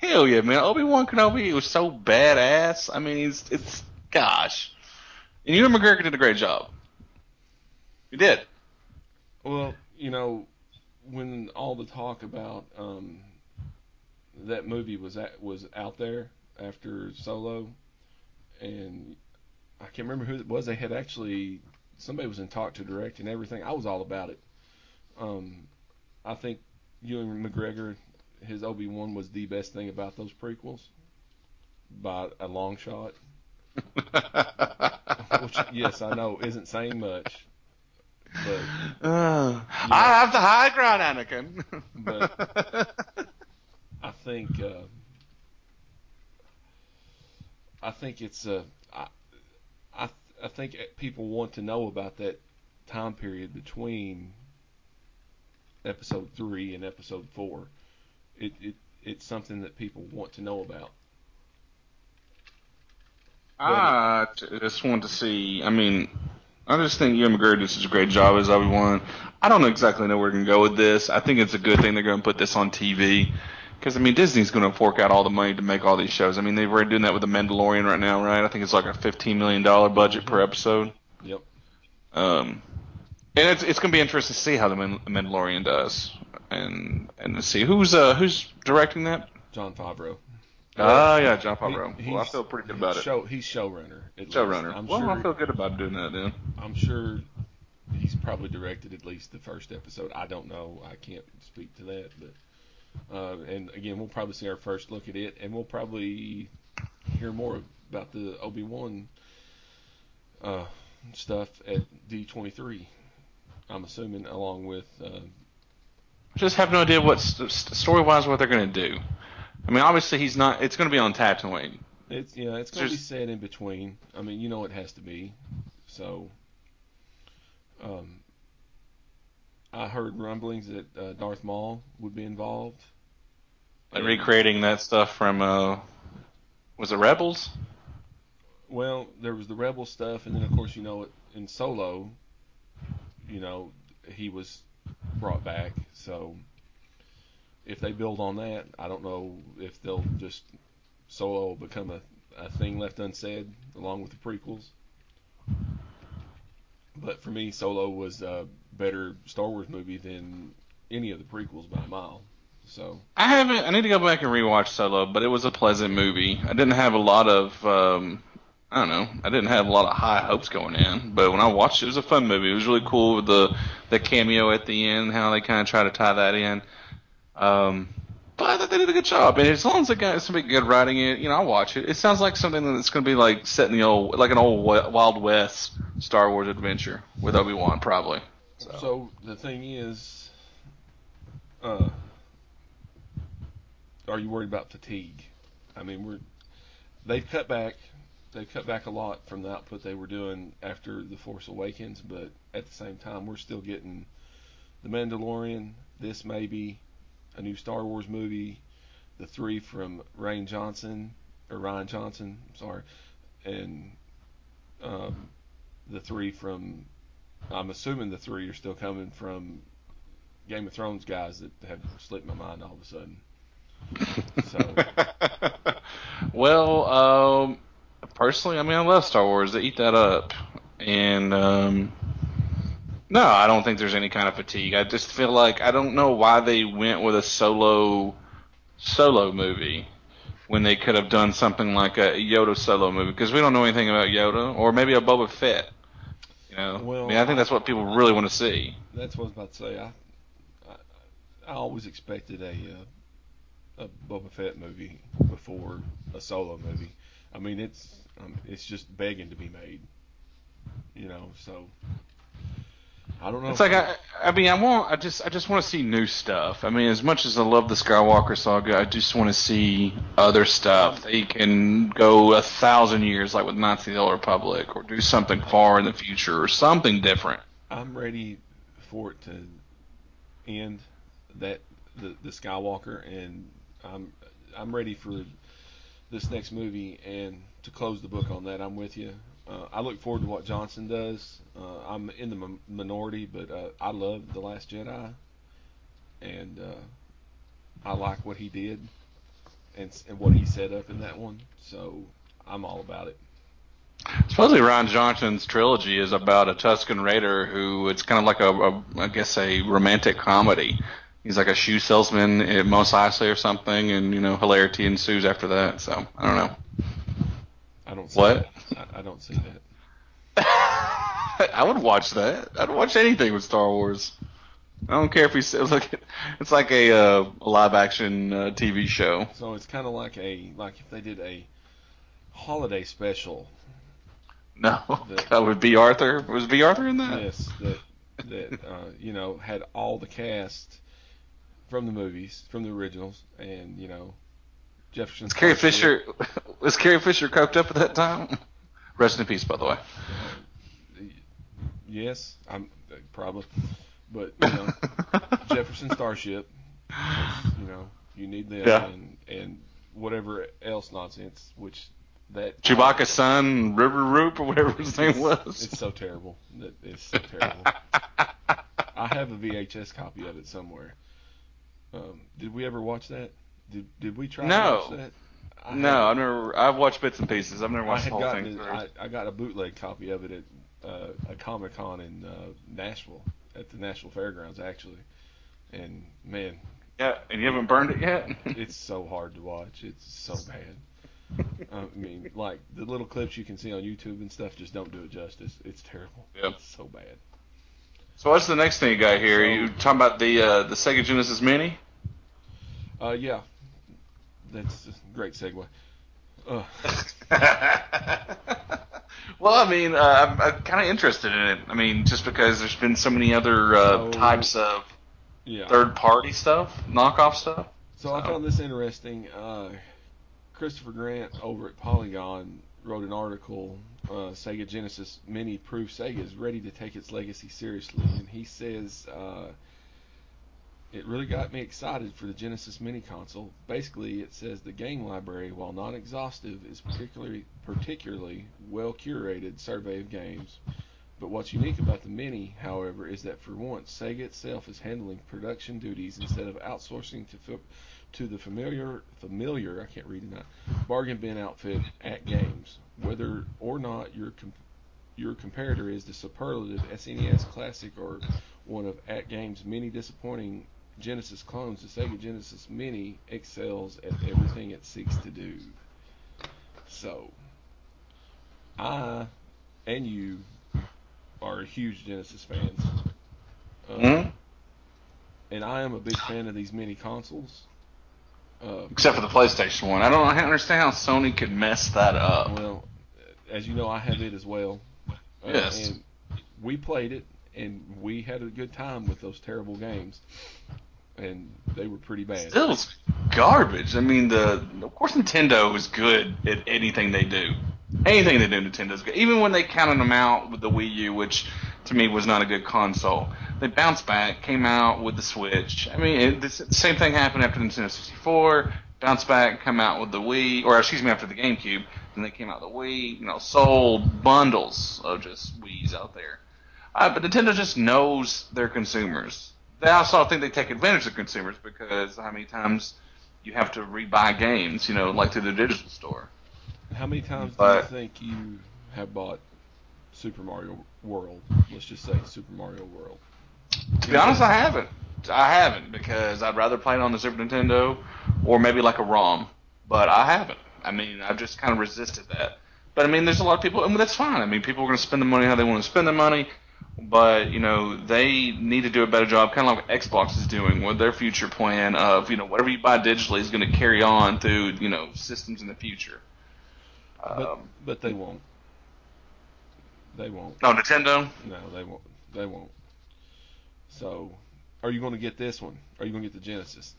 Hell yeah, man. Obi Wan Kenobi was so badass. I mean, it's, it's gosh. And Ewan McGregor did a great job. He did.
Well, you know, when all the talk about um, that movie was at, was out there after Solo, and I can't remember who it was. They had actually somebody was in talk to direct and everything. I was all about it. Um, I think Ewan McGregor, his Obi Wan was the best thing about those prequels by a long shot. Which, yes, I know isn't saying much, but
Uh, I have the high ground, Anakin.
But- I think uh, I think it's uh, I, I I think people want to know about that time period between episode three and episode four. It, it it's something that people want to know about.
I just want to see. I mean, I just think Ewan McGregor such a great job as Obi Wan. I don't exactly know where we can go with this. I think it's a good thing they're going to put this on TV. Because, I mean, Disney's going to fork out all the money to make all these shows. I mean, they've already doing that with The Mandalorian right now, right? I think it's like a $15 million budget per episode.
Yep.
Um, and it's it's going to be interesting to see how The Man- Mandalorian does. And and to see who's uh who's directing that.
Jon Favreau.
Ah, yeah, Jon Favreau.
He-
well, I feel pretty good about it.
Show, he's showrunner.
Showrunner.
I'm
well,
sure.
I feel good about doing that then.
I'm sure he's probably directed at least the first episode. I don't know. I can't speak to that, but uh, and again, we'll probably see our first look at it, and we'll probably hear more about the Obi Wan uh, stuff at D23. I'm assuming, along with uh,
just have no idea what st- st- story-wise what they're going to do. I mean, obviously he's not. It's going to be on Tatooine.
it's yeah, it's gonna be
There's-
set in between. I mean, you know it has to be. So, um, I heard rumblings that uh, Darth Maul would be involved.
Like recreating that stuff from uh, was it Rebels?
Well, there was the rebel stuff, and then of course you know it in Solo. You know, he was brought back. So if they build on that, I don't know if they'll just Solo become a, a thing left unsaid along with the prequels. But for me, Solo was a better Star Wars movie than any of the prequels by a mile. So
I haven't. I need to go back and rewatch Solo, but it was a pleasant movie. I didn't have a lot of. Um, I don't know. I didn't have a lot of high hopes going in, but when I watched it, it was a fun movie. It was really cool with the the cameo at the end, how they kind of try to tie that in. Um, but I thought they did a good job, and as long as they got somebody good writing it, you know, I'll watch it. It sounds like something that's going to be like set in the old, like an old Wild West Star Wars adventure with Obi Wan, probably. So,
So the thing is, uh, are you worried about fatigue? I mean, we're they've cut back, they've cut back a lot from the output they were doing after the Force Awakens, but at the same time, we're still getting the Mandalorian. This may be a new Star Wars movie, the three from Rian Johnson or Rian Johnson, sorry, and um, the three from I'm assuming the three are still coming from Game of Thrones guys that have slipped my mind all of a sudden. So
well, um, personally, I mean, I love Star Wars. They eat that up, and um, no, I don't think there's any kind of fatigue. I just feel like I don't know why they went with a solo solo movie when they could have done something like a Yoda solo movie because we don't know anything about Yoda, or maybe a Boba Fett. You know, I
Well,
mean, I think that's what people really want to see.
that's what I was about to say. I I, I always expected a uh, a Boba Fett movie before a solo movie. I mean, it's um, it's just begging to be made. You know, so I don't know.
It's like I, I mean, I want, I just, I just want to see new stuff. I mean, as much as I love the Skywalker saga, I just want to see other stuff. They can go a thousand years, like with Knights of the Old Republic, or do something far in the future, or something different.
I'm ready for it to end that the the Skywalker, and I'm I'm ready for this next movie and to close the book on that. I'm with you. Uh, I look forward to what Johnson does. Uh, I'm in the m- minority, but uh, I love the Last Jedi, and uh, I like what he did and and what he set up in that one. So I'm all about it.
Supposedly, Ron Johnson's trilogy is about a Tusken Raider who it's kind of like a, a I guess, a romantic comedy. He's like a shoe salesman at Mos Eisley or something, and you know, hilarity ensues after that. So I don't know.
I don't see
What?
that. I, don't see that.
I would watch that. I'd watch anything with Star Wars. I don't care if he's it's like it's like a, uh, live action uh, TV show.
So it's kind of like a like if they did a holiday special.
No, that would be Arthur. Was Bea Arthur in that?
Yes, that that uh, you know had all the cast from the movies, from the originals, and you know Jefferson.
Was Carrie Fisher was Carrie Fisher coked up at that time? Rest in peace, by the way.
Yes, I'm probably, but you know Jefferson Starship. You know you need them yeah. and and whatever else nonsense, which that
Chewbacca's son, River Roop or whatever his name was.
It's so terrible. It's so terrible. I have a VHS copy of it somewhere. Um, did we ever watch that? Did Did we try
no.
to watch that?
I no, had, I've never. I've watched bits and pieces. I've never watched the whole thing.
It, I, I got a bootleg copy of it at uh, a Comic Con in uh, Nashville at the Nashville Fairgrounds actually, and man.
Yeah, and you haven't burned it yet.
it's so hard to watch. It's so bad. I mean, like the little clips you can see on YouTube and stuff just don't do it justice. It's terrible.
Yeah.
It's so bad.
So what's the next thing you got here? So, you talking about the uh, the Sega Genesis Mini?
Uh, yeah, that's a great segue. Uh.
well, I mean, uh, I'm, I'm kind of interested in it. I mean, just because there's been so many other uh, so, types of yeah. third-party stuff, knockoff stuff.
So, so. I found this interesting. Uh, Christopher Grant over at Polygon wrote an article. Uh, Sega Genesis Mini proves Sega is ready to take its legacy seriously, and he says uh, it really got me excited for the Genesis Mini console. Basically, it says the game library, while not exhaustive, is particularly particularly well curated survey of games. But what's unique about the Mini, however, is that for once Sega itself is handling production duties instead of outsourcing to to the familiar familiar I can't read it now bargain bin outfit AtGames, Whether or not your comp- your comparator is the superlative SNES Classic or one of AtGames many disappointing Genesis clones, the Sega Genesis Mini excels at everything it seeks to do. So, I and you are huge Genesis fans.
Uh, mm-hmm.
And I am a big fan of these mini consoles.
Uh, Except for the PlayStation one, I don't understand how Sony could mess that up.
Well, as you know, I have it as well.
Uh, yes.
And we played it, and we had a good time with those terrible games and they were pretty bad.
Still garbage. I mean, the of course Nintendo is good at anything they do. Anything they do, Nintendo's good. Even when they counted them out with the Wii U, which to me was not a good console, they bounced back, came out with the Switch. I mean, it, the same thing happened after Nintendo 64. Bounced back, come out with the Wii, or excuse me, after the GameCube. Then they came out with the Wii. You know, sold bundles of just Wii's out there. Uh, but Nintendo just knows their consumers they also think they take advantage of consumers because how many times you have to rebuy games, you know, like through the digital store.
How many times but, do you think you have bought Super Mario World? Let's just say Super Mario World.
To be honest, I haven't. I haven't because I'd rather play it on the Super Nintendo or maybe like a ROM. But I haven't. I mean, I've just kind of resisted that. But I mean, there's a lot of people, and that's fine. I mean, people are going to spend the money how they want to spend the money but you know they need to do a better job, kind of like Xbox is doing with their future plan of you know whatever you buy digitally is going to carry on through you know systems in the future.
But um, but they won't. They won't.
Oh, Nintendo?
No, they won't. They won't. So, are you going to get this one? Are you going to get the Genesis?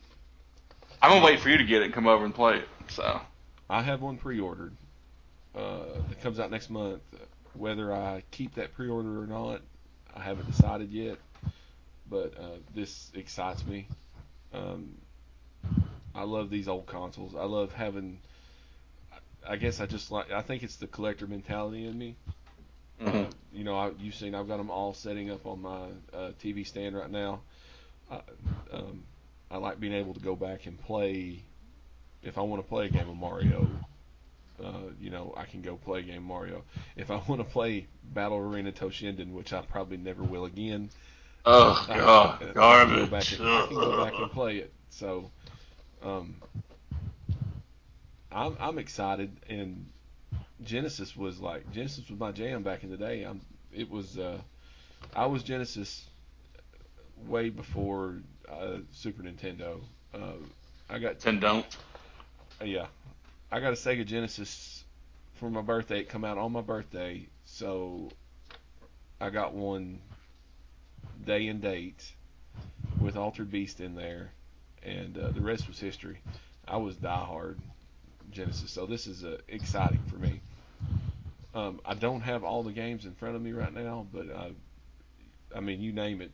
I'm gonna wait for you to get it and come over and play it. So.
I have one pre-ordered. Uh, it comes out next month. Whether I keep that pre-order or not, I haven't decided yet, but uh, this excites me. Um, I love these old consoles. I love having. I guess I just like. I think it's the collector mentality in me.
Mm-hmm. Uh,
you know, I, you've seen I've got them all setting up on my uh, TV stand right now. I, um, I like being able to go back and play. If I want to play a game of Mario, uh, you know, I can go play a game of Mario. If I want to play Battle Arena Toshinden, which I probably never will again.
Oh I, God, I, garbage!
Can, and, I can go back and play it. So, um, I'm I'm excited, and Genesis was like Genesis was my jam back in the day. I'm it was uh, I was Genesis way before uh, Super Nintendo. Uh, I got
And don't.
yeah, I got a Sega Genesis for my birthday. It come out on my birthday, so I got one day and date with Altered Beast in there, and uh, the rest was history. I was diehard Genesis, so this is uh, exciting for me. Um, I don't have all the games in front of me right now, but I, I mean, you name it.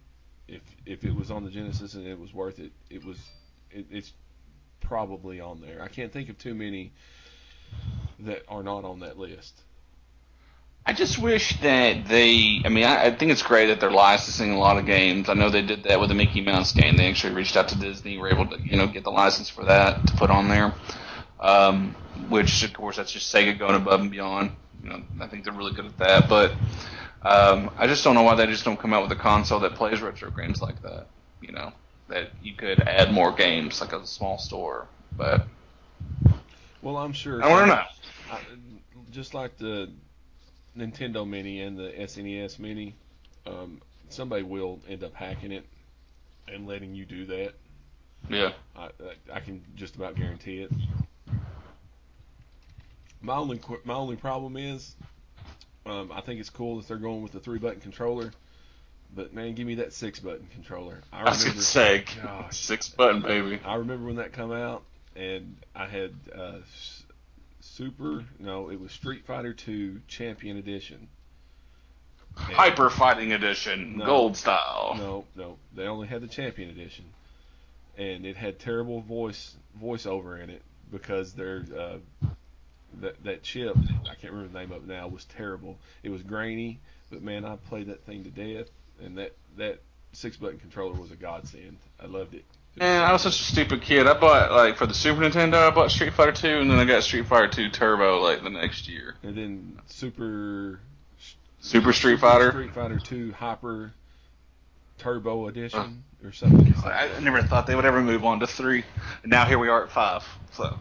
If if it was on the Genesis and it was worth it, it was. It, it's probably on there. I can't think of too many that are not on that list.
I just wish that they. I mean, I, I think it's great that they're licensing a lot of games. I know they did that with the Mickey Mouse game. They actually reached out to Disney, and were able to, you know, get the license for that to put on there. Um, which, of course, that's just Sega going above and beyond. You know, I think they're really good at that. But um, I just don't know why they just don't come out with a console that plays retro games like that. You know, that you could add more games, like a small store. But
Well, I'm sure.
I don't know.
I, just like the Nintendo Mini and the SNES Mini, um, somebody will end up hacking it and letting you do that.
Yeah.
I, I- I can just about guarantee it. My only my only problem is, um, I think it's cool that they're going with the three button controller, but man, give me that six button controller. I
I was gonna say,
gosh,
six button baby.
I remember when that come out, and I had uh, Super. No, it was Street Fighter Two Champion Edition. And-
Hyper Fighting Edition,
No.
gold style.
No, no, they only had the Champion Edition, and it had terrible voice voiceover in it because their uh, that that chip I can't remember the name of it now was terrible. It was grainy, but man, I played that thing to death, and that that six button controller was a godsend. I loved it.
Man, I was such a stupid kid. I bought like for the Super Nintendo, I bought Street Fighter 2, and then I got Street Fighter 2 Turbo like the next year.
and then Super
Super Street Fighter.
Street Fighter Two Hyper Turbo Edition or something.
I I never thought they would ever move on to three, now here we are at five. So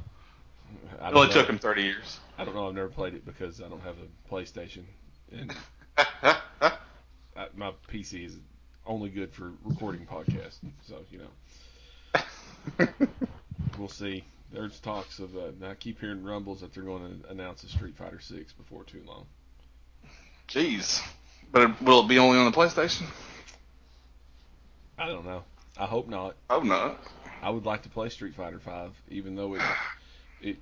I
it
know.
took him 30 years.
I don't know. I've never played it because I don't have a PlayStation, and I, my PC is only good for recording podcasts. So you know, we'll see. There's talks of. Uh, I keep hearing rumbles that they're going to announce a Street Fighter Six before too long.
Jeez, but it, will it be only on the PlayStation?
I don't know. I hope not.
Oh not.
I would like to play Street Fighter Five, even though it it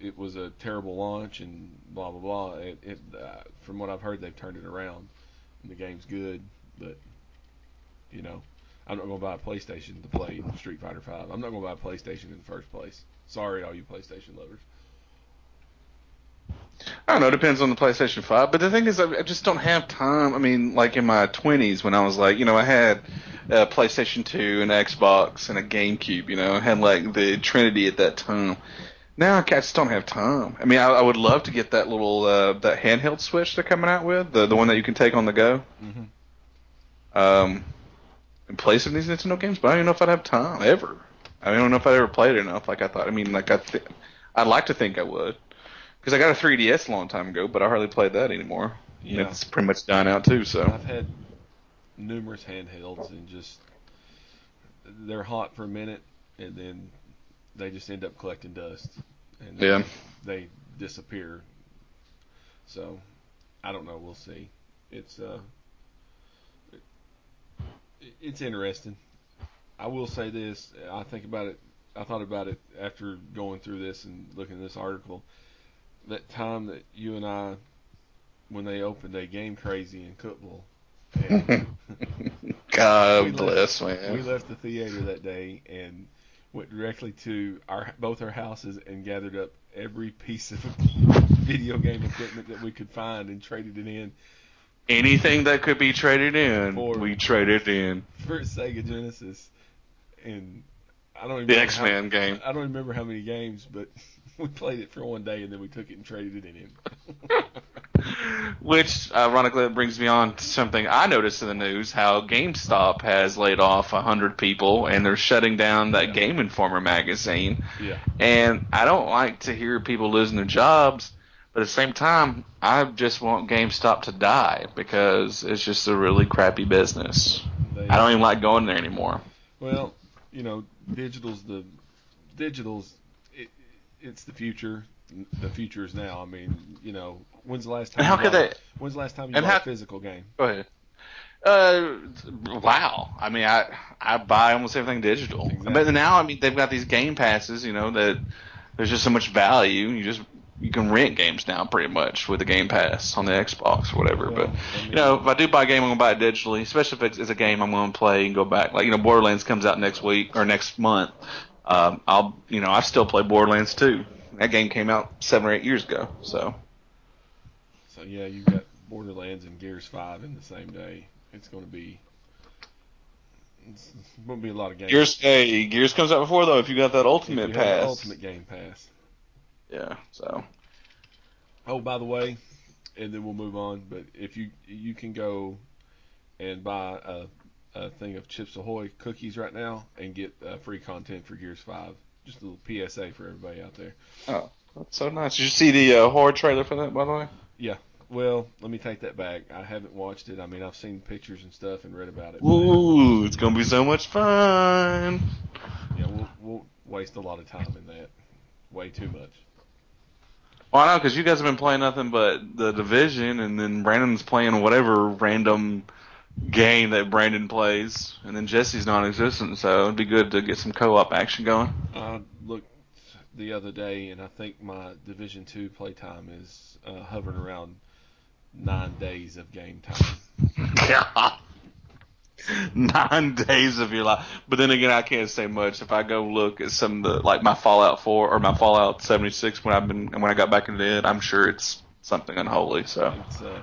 it was a terrible launch and blah blah blah. It, it uh, from what I've heard, they've turned it around, and the game's good. But you know, I'm not to buy a PlayStation to play Street Fighter Five. I'm not to buy a PlayStation in the first place. Sorry, all you PlayStation lovers.
I don't know. It depends on the PlayStation 5. But the thing is, I just don't have time. I mean, like in my 20s when I was like, you know, I had a PlayStation 2, an Xbox, and a GameCube. You know, I had like the Trinity at that time. Now I just don't have time. I mean, I, I would love to get that little uh, that handheld Switch they're coming out with, the the one that you can take on the go,
Mm-hmm.
um, and play some of these Nintendo games. But I don't even know if I'd have time ever. I don't know if I'd ever played it enough. Like I thought. I mean, like I, th- I'd like to think I would, because I got a 3DS a long time ago, but I hardly played that anymore. And
Yeah.
It's pretty much dying out too. So
I've had numerous handhelds and just they're hot for a minute and then they just end up collecting dust and
Yeah.
they disappear. So I don't know. We'll see. It's uh, it, it's interesting. I will say this. I think about it. I thought about it after going through this and looking at this article. That time that you and I, when they opened a game crazy in Cookeville,
God
bless, left-
bless,
we left the theater that day and went directly to our both our houses and gathered up every piece of video game equipment that we could find and traded it in
Anything that could be traded in,
For-
we traded in.
for Sega Genesis. And I don't even
The X Men game.
I don't remember how many games, but we played it for one day and then we took it and traded it in.
Which, ironically, brings me on to something I noticed in the news: how GameStop has laid off a hundred people, and they're shutting down that
Yeah.
Game Informer magazine.
yeah.
And I don't like to hear people losing their jobs, but at the same time, I just want GameStop to die because it's just a really crappy business.
They,
I don't even like going there anymore.
Well, you know, digital's the digital's it, it's the future. The future is now. I mean, you know, when's the last time?
And how
you
could they?
When's the last time you
how-
a physical game?
Go ahead. Uh, wow. I mean, I I buy almost everything digital.
Exactly.
But now, I mean, they've got these game passes. You know that there's just so much value. You just you can rent games now pretty much with the Game Pass on the Xbox or whatever. But
I mean-
you know, if I do buy a game, I'm gonna buy it digitally, especially if it's, it's a game I'm gonna play and go back. Like you know, Borderlands comes out next week or next month. Um, I'll you know I still play Borderlands 2. That game came out seven or eight years ago. So
So yeah, you've got Borderlands and Gears Five in the same day. It's going to be. It's, it's going to be a lot of games.
Gears, hey, Gears comes out before though. If you got that Ultimate
you
Pass,
Ultimate Game Pass.
yeah. So
Oh, by the way, and then we'll move on. But if you you can go and buy a, a thing of Chips Ahoy cookies right now and get uh, free content for Gears Five. Just a little PSA for everybody out there.
Oh, that's so nice. Did you see the uh, horror trailer for that, by the way? Yeah.
Well, let me take that back. I haven't watched it. I mean, I've seen pictures and stuff and read about it.
Ooh, it's gonna be so much fun.
Yeah, we'll we'll waste a lot of time in that. Way too much.
Well, I know because you guys have been playing nothing but the division, and then Brandon's playing whatever random game that Brandon plays, and then Jesse's non-existent. So it'd be good to get some co-op action going.
I looked the other day, and I think my Division Two playtime is uh, hovering around nine days of game time.
Nine days of your life, but then again, I can't say much. If I go look at some of the like my Fallout 4 or my Fallout 76 when I've been when I got back into it, I'm sure it's something unholy. So
It's uh,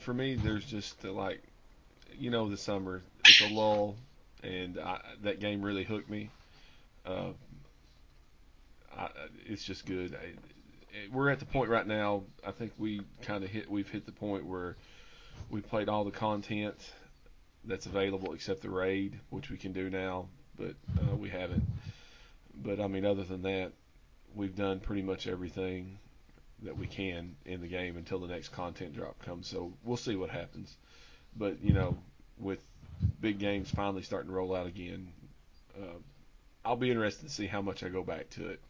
for me. There's just uh, like, you know, the summer. It's a lull, and I, that game really hooked me. Uh, I, it's just good. I, it, we're at the point right now. I think we kind of hit. We've hit the point where we played all the content that's available except the raid, which we can do now, but uh, we haven't. But I mean, other than that, we've done pretty much everything that we can in the game until the next content drop comes. So we'll see what happens. But you know, with big games finally starting to roll out again, uh, I'll be interested to see how much I go back to it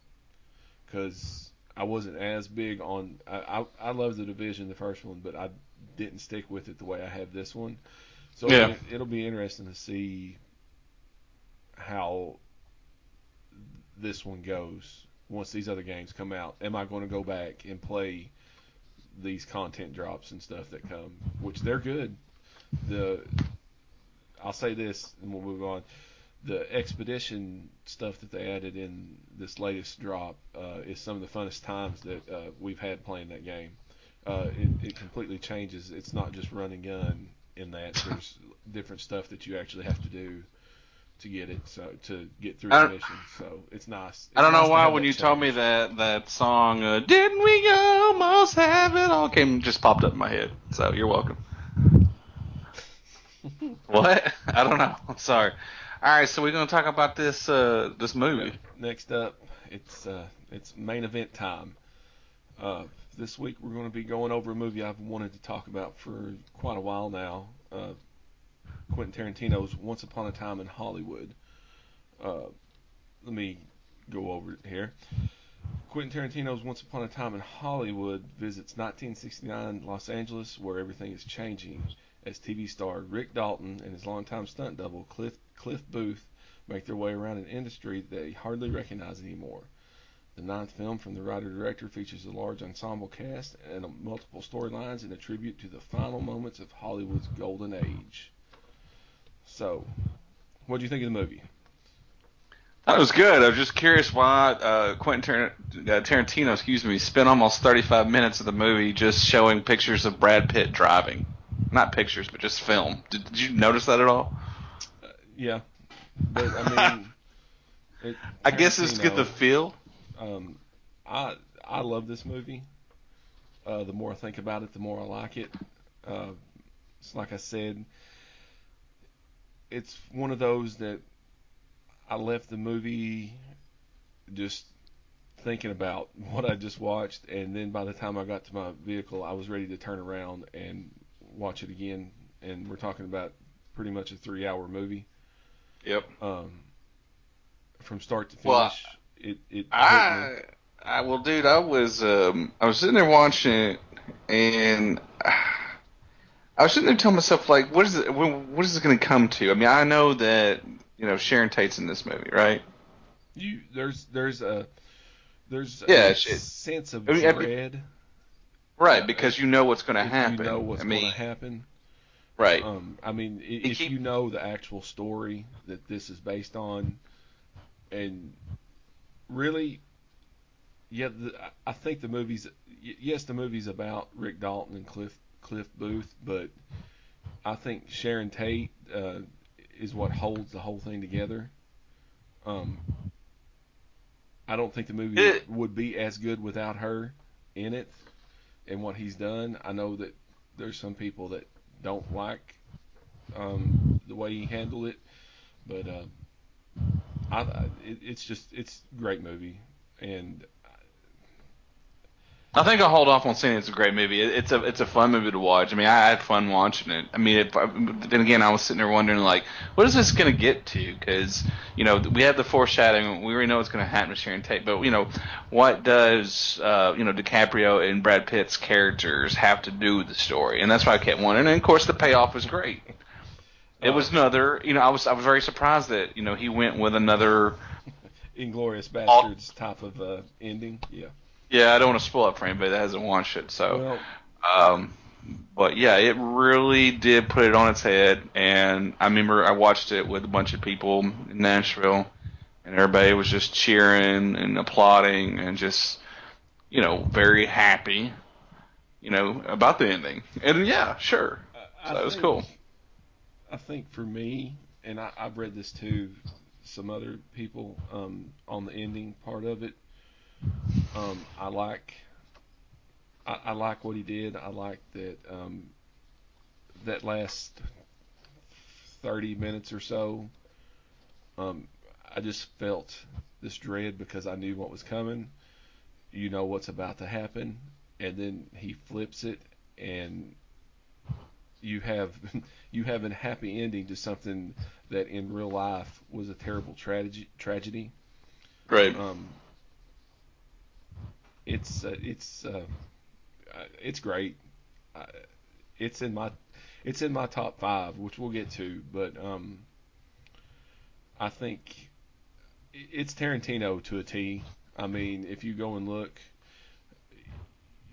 because I wasn't as big on. I, I I love the division, the first one, but I didn't stick with it the way I have this one. So
Yeah.
it, it'll be interesting to see how this one goes once these other games come out. Am I going to go back and play these content drops and stuff that come, which they're good. The I'll say this, and we'll move on. The expedition stuff that they added in this latest drop uh, is some of the funnest times that uh, we've had playing that game. Uh, it, it completely changes. It's not just run and gun in that. There's different stuff that you actually have to do to get it, so to get through the mission. So it's nice.
I don't
It's
know why when you told me that that song, uh, didn't we almost have it all, came just popped up in my head. So you're welcome. what? I don't know. I'm sorry. All right, so we're gonna talk about this uh, this movie.
Next up, it's uh, it's main event time. Uh, this week we're going to be going over a movie I've wanted to talk about for quite a while now. Uh, Quentin Tarantino's Once Upon a Time in Hollywood. Uh, let me go over it here. Quentin Tarantino's Once Upon a Time in Hollywood visits 1969 Los Angeles, where everything is changing, as TV star Rick Dalton and his longtime stunt double Cliff Cliff Booth make their way around an industry they hardly recognize anymore. The ninth film from the writer-director features a large ensemble cast and multiple storylines and a tribute to the final moments of Hollywood's golden age. So, what do you think of the movie?
That was good. I was just curious why uh, Quentin Tar- uh, Tarantino, excuse me, spent almost 35 minutes of the movie just showing pictures of Brad Pitt driving. Not pictures, but just film. Did, did you notice that at all?
Uh, yeah, but I mean, it,
I guess it's to get the feel.
Um, I I love this movie. Uh, the more I think about it, the more I like it. Uh, it's like I said, it's one of those that I left the movie just thinking about what I just watched, and then by the time I got to my vehicle, I was ready to turn around and watch it again. And we're talking about pretty much a three-hour movie.
Yep.
Um, from start to finish,
Well,
it it.
I, I well, dude, I was um, I was sitting there watching it, and I was sitting there telling myself like, what is it? What is it going to come to? I mean, I know that you know Sharon Tate's in this movie, right?
You there's there's a there's
Yeah,
a
it-
sense of
I mean,
dread.
Right, because you know what's going to happen.
You know what's
I mean,
going to happen.
right?
Um, I mean, if you know the actual story that this is based on, and really, yeah, the, I- think the movie's yes, the movie's about Rick Dalton and Cliff Cliff Booth, but I think Sharon Tate uh, is what holds the whole thing together. Um, I don't think the movie
It-
would be as good without her in it and what he's done. I know that there's some people that don't like um, the way he handled it, but uh, I, it, it's just it's a great movie, and
I think I'll hold off on saying it's a great movie. It, it's a it's a fun movie to watch. I mean, I had fun watching it. I mean, if, then again, I was sitting there wondering like, what is this going to get to? Because you know, we had the foreshadowing. We already know what's going to happen to Sharon Tate. But you know, what does uh, you know DiCaprio and Brad Pitt's characters have to do with the story? And that's why I kept wondering. And of course, the payoff was great. It was another. You know, I was I was very surprised that you know he went with another.
Inglourious Basterds type of uh, ending. Yeah.
Yeah, I don't want to spoil it for anybody that hasn't watched it. So.
Well,
Um, but yeah, it really did put it on its head. And I remember I watched it with a bunch of people in Nashville, and everybody was just cheering and applauding and just, you know, very happy, you know, about the ending. And yeah, sure. So it was cool.
I think for me, and I, I've read this to some other people um, on the ending part of it. Um, I like, I, I like what he did. I like that um, that last thirty minutes or so. Um, I just felt this dread because I knew what was coming. You know what's about to happen, and then he flips it, and you have you have a happy ending to something that in real life was a terrible tragedy. Tragedy.
Right.
Um, it's uh, it's uh, uh, it's great. Uh, it's in my it's in my top five, which we'll get to. But um, I think it's Tarantino to a T. I mean, if you go and look,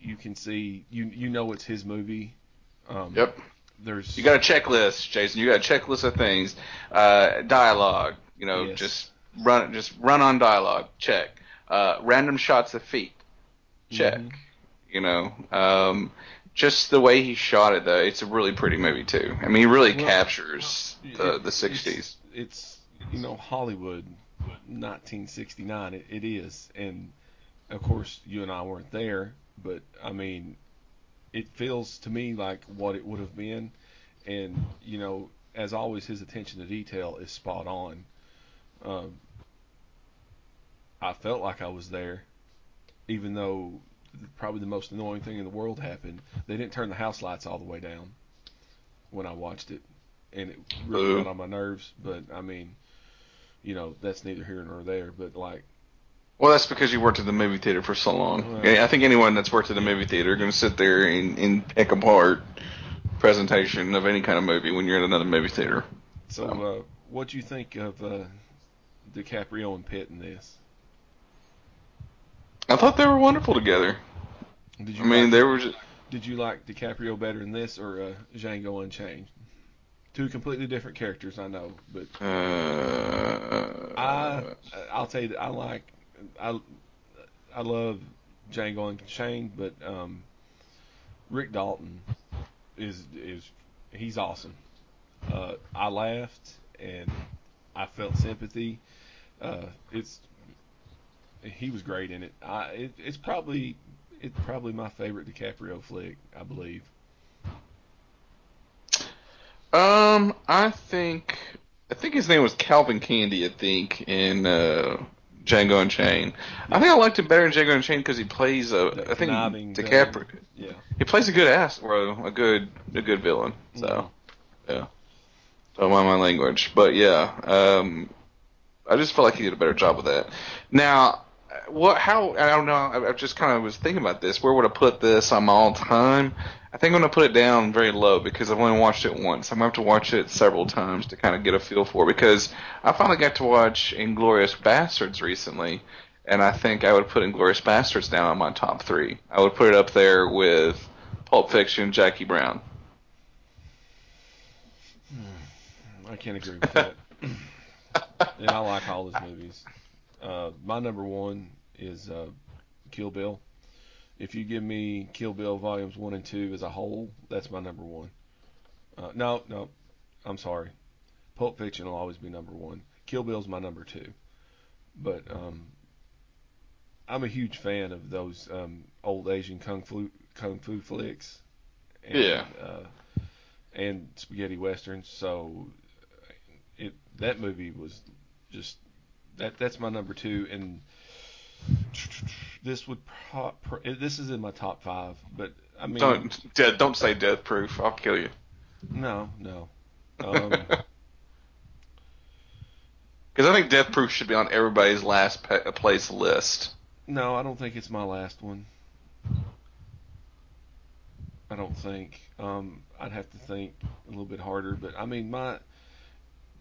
you can see you you know it's his movie. Um,
Yep.
There's
You got a checklist, Jason. You got a checklist of things. Uh, dialogue. You know,
Yes.
just run, just run on dialogue. Check. Uh, random shots of feet. Check.
Mhm.
You know, um, just the way he shot it, though, it's a really pretty movie too. I mean, he really
Well,
captures the
It-
the '60s.
It's, it's you know Hollywood, 1969. It, it is, and of course you and I weren't there, but I mean, it feels to me like what it would have been, and you know, as always, his attention to detail is spot on. Um, I felt like I was there, even though probably the most annoying thing in the world happened. They didn't turn the house lights all the way down when I watched it, and it really got on my nerves. But I mean, you know, that's neither here nor there. But like,
Well, that's because you worked at the movie theater for so long.
Right.
I think anyone that's worked at a movie theater is going to sit there and, and pick apart presentation of any kind of movie when you're in another movie theater.
so uh, what do you think of uh, DiCaprio and Pitt in this?
I thought they were wonderful together.
Did you
I mean,
like,
they were just,
did you like DiCaprio better in this or uh, Django Unchained? Two completely different characters, I know, but
uh,
I I'll tell you that I like I I love Django Unchained, but um, Rick Dalton is is he's awesome. Uh, I laughed and I felt sympathy. Uh, it's he was great in it. I it, it's probably it's probably my favorite DiCaprio flick, I believe.
Um, I think I think his name was Calvin Candie. I think in uh, Django Unchained. I think I liked him better in Django Unchained because he plays a.
The
I think DiCaprio.
villain. Yeah.
He plays a good ass, bro. A good, a good villain. So,
Mhm.
yeah. Don't mind my language, but yeah. Um, I just felt like he did a better job with that. Now, what? How? I don't know. I, I just kind of was thinking about this. Where would I put this on my all time? I think I'm gonna put it down very low because I've only watched it once. I'm gonna have to watch it several times to kind of get a feel for it because I finally got to watch Inglourious Basterds recently, and I think I would put Inglourious Basterds down on my top three. I would put it up there with Pulp Fiction, Jackie Brown. Hmm.
I can't agree with that. and I like all his movies. Uh, my number one is uh, Kill Bill. If you give me Kill Bill volumes one and two as a whole, that's my number one. Uh, no, no, I'm sorry. Pulp Fiction will always be number one. Kill Bill's my number two. But um, I'm a huge fan of those um, old Asian kung fu kung fu flicks. And,
Yeah.
Uh, and spaghetti westerns. So it that movie was just that that's my number two and this would pro, pro, this is in my top five but i mean
Don't, dead, don't say Death Proof. I'll kill you.
no no um,
Because I think Death Proof should be on everybody's last pe- place list.
no i don't think it's my last one i don't think um, i'd have to think a little bit harder but i mean my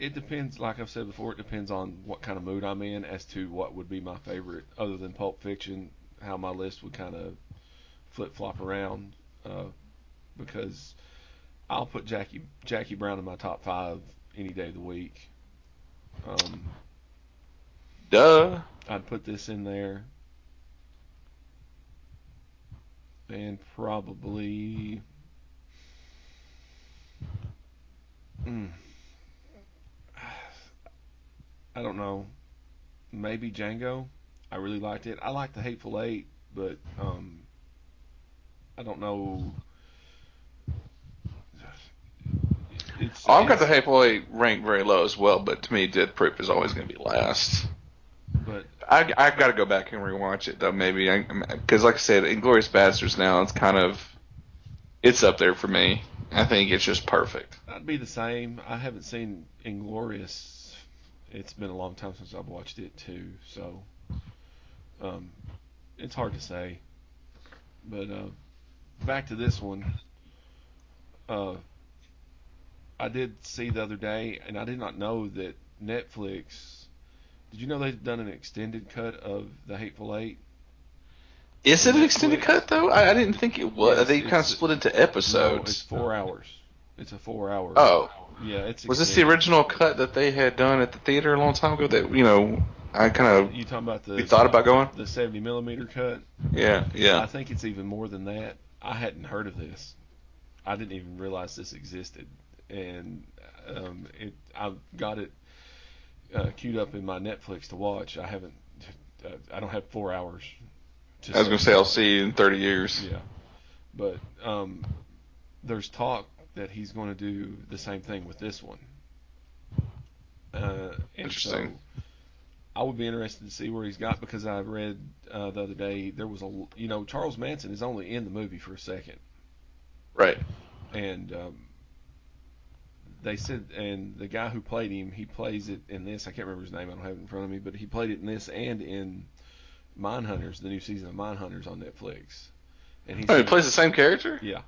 it depends like i've said before it depends on what kind of mood i'm in as to what would be my favorite other than pulp fiction how my list would kind of flip flop around uh, because I'll put Jackie Jackie Brown in my top five any day of the week. Um,
Duh.
I'd put this in there, and probably. Mm, I don't know. Maybe Django. I really liked it. I like the Hateful Eight, but um, I don't know. It's,
Oh, I've got the Hateful Eight ranked very low as well, but to me, Death Proof is always going to be last.
but
I, I've got to go back and rewatch it though, maybe, because like I said, Inglourious Basterds now it's kind of it's up there for me. I think it's just perfect.
I'd be the same. I haven't seen Inglourious. It's been a long time since I've watched it too, so um, it's hard to say. But uh, back to this one. Uh, I did see the other day, and I did not know that Netflix. Did you know they've done an extended cut of The Hateful Eight?
Is it an extended cut though? I, I didn't think it was.
Yes,
they kind of split into
No,
episodes.
it's four hours. It's a four-hour.
oh,
yeah. It's
was this the original cut that they had done at the theater a long time ago? That you know, I kind of
You talking about the
you thought about going?
the 70 millimeter cut?
Yeah, yeah.
I think it's even more than that. I hadn't heard of this. I didn't even realize this existed, and um, it I got it uh, queued up in my Netflix to watch. I haven't. Uh, I don't have four hours. To
I was gonna say I'll see you in 30 years.
Yeah, but um, there's talk that he's going to do the same thing with this one. Uh,
Interesting.
So I would be interested to see where he's got because I read uh, the other day there was a you know Charles Manson is only in the movie for a second,
Right.
and um, they said and the guy who played him he plays it in this I can't remember his name I don't have it in front of me but he played it in this and in Mindhunters the new season of Mindhunters on Netflix. And he
Oh, he plays the same character.
yeah,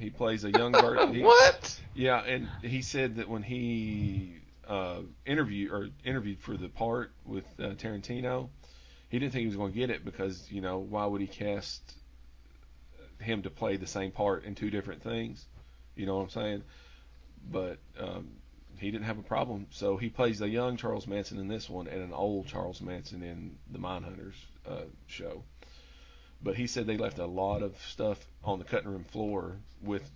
he plays a young version.
what?
Yeah, and he said that when he uh, interviewed or interviewed for the part with uh, Tarantino, he didn't think he was going to get it because you know why would he cast him to play the same part in two different things? You know what I'm saying? But um, he didn't have a problem, so he plays a young Charles Manson in this one and an old Charles Manson in the Mindhunters uh, show. But he said they left a lot of stuff on the cutting room floor with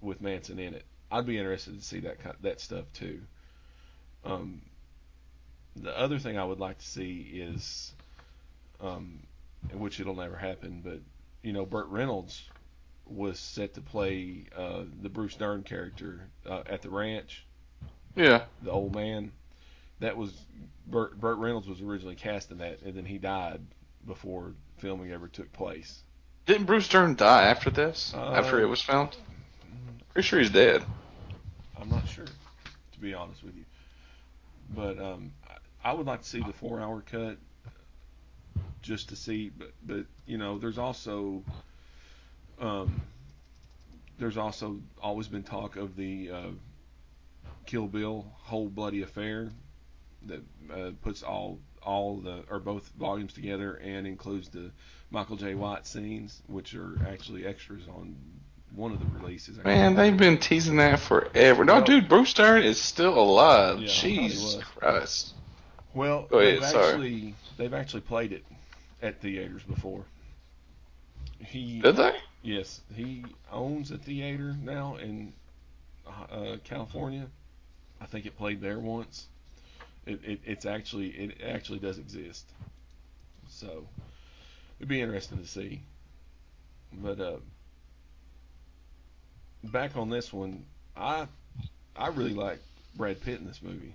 with Manson in it. I'd be interested to see that kind that stuff too. Um, the other thing I would like to see is, um, which it'll never happen, but you know, Burt Reynolds was set to play uh, the Bruce Dern character uh, at the ranch,
Yeah.
the old man, that was Burt, Burt Reynolds was originally cast in that, and then he died before filming ever took place.
Didn't Bruce Dern die after this?
Uh,
after it was filmed? Pretty sure he's dead.
I'm not sure, to be honest with you. But um, I, I would like to see the four-hour cut just to see. But but you know, there's also um, there's also always been talk of the uh, Kill Bill whole bloody affair that uh, puts all all the or both volumes together and includes the Michael Jai White scenes, which are actually extras on one of the releases. I
Man, they've been teasing that forever. No,
Well-
dude, Bruce Dern is still alive.
Yeah, I thought he
Jesus. Christ.
Well,
Go ahead,
they've
sorry.
actually they've actually played it at theaters before. He
Did they?
yes, he owns a theater now in uh, California. I think it played there once. It, it it's actually it actually does exist. So it'd be interesting to see. But uh, back on this one, I I really like Brad Pitt in this movie.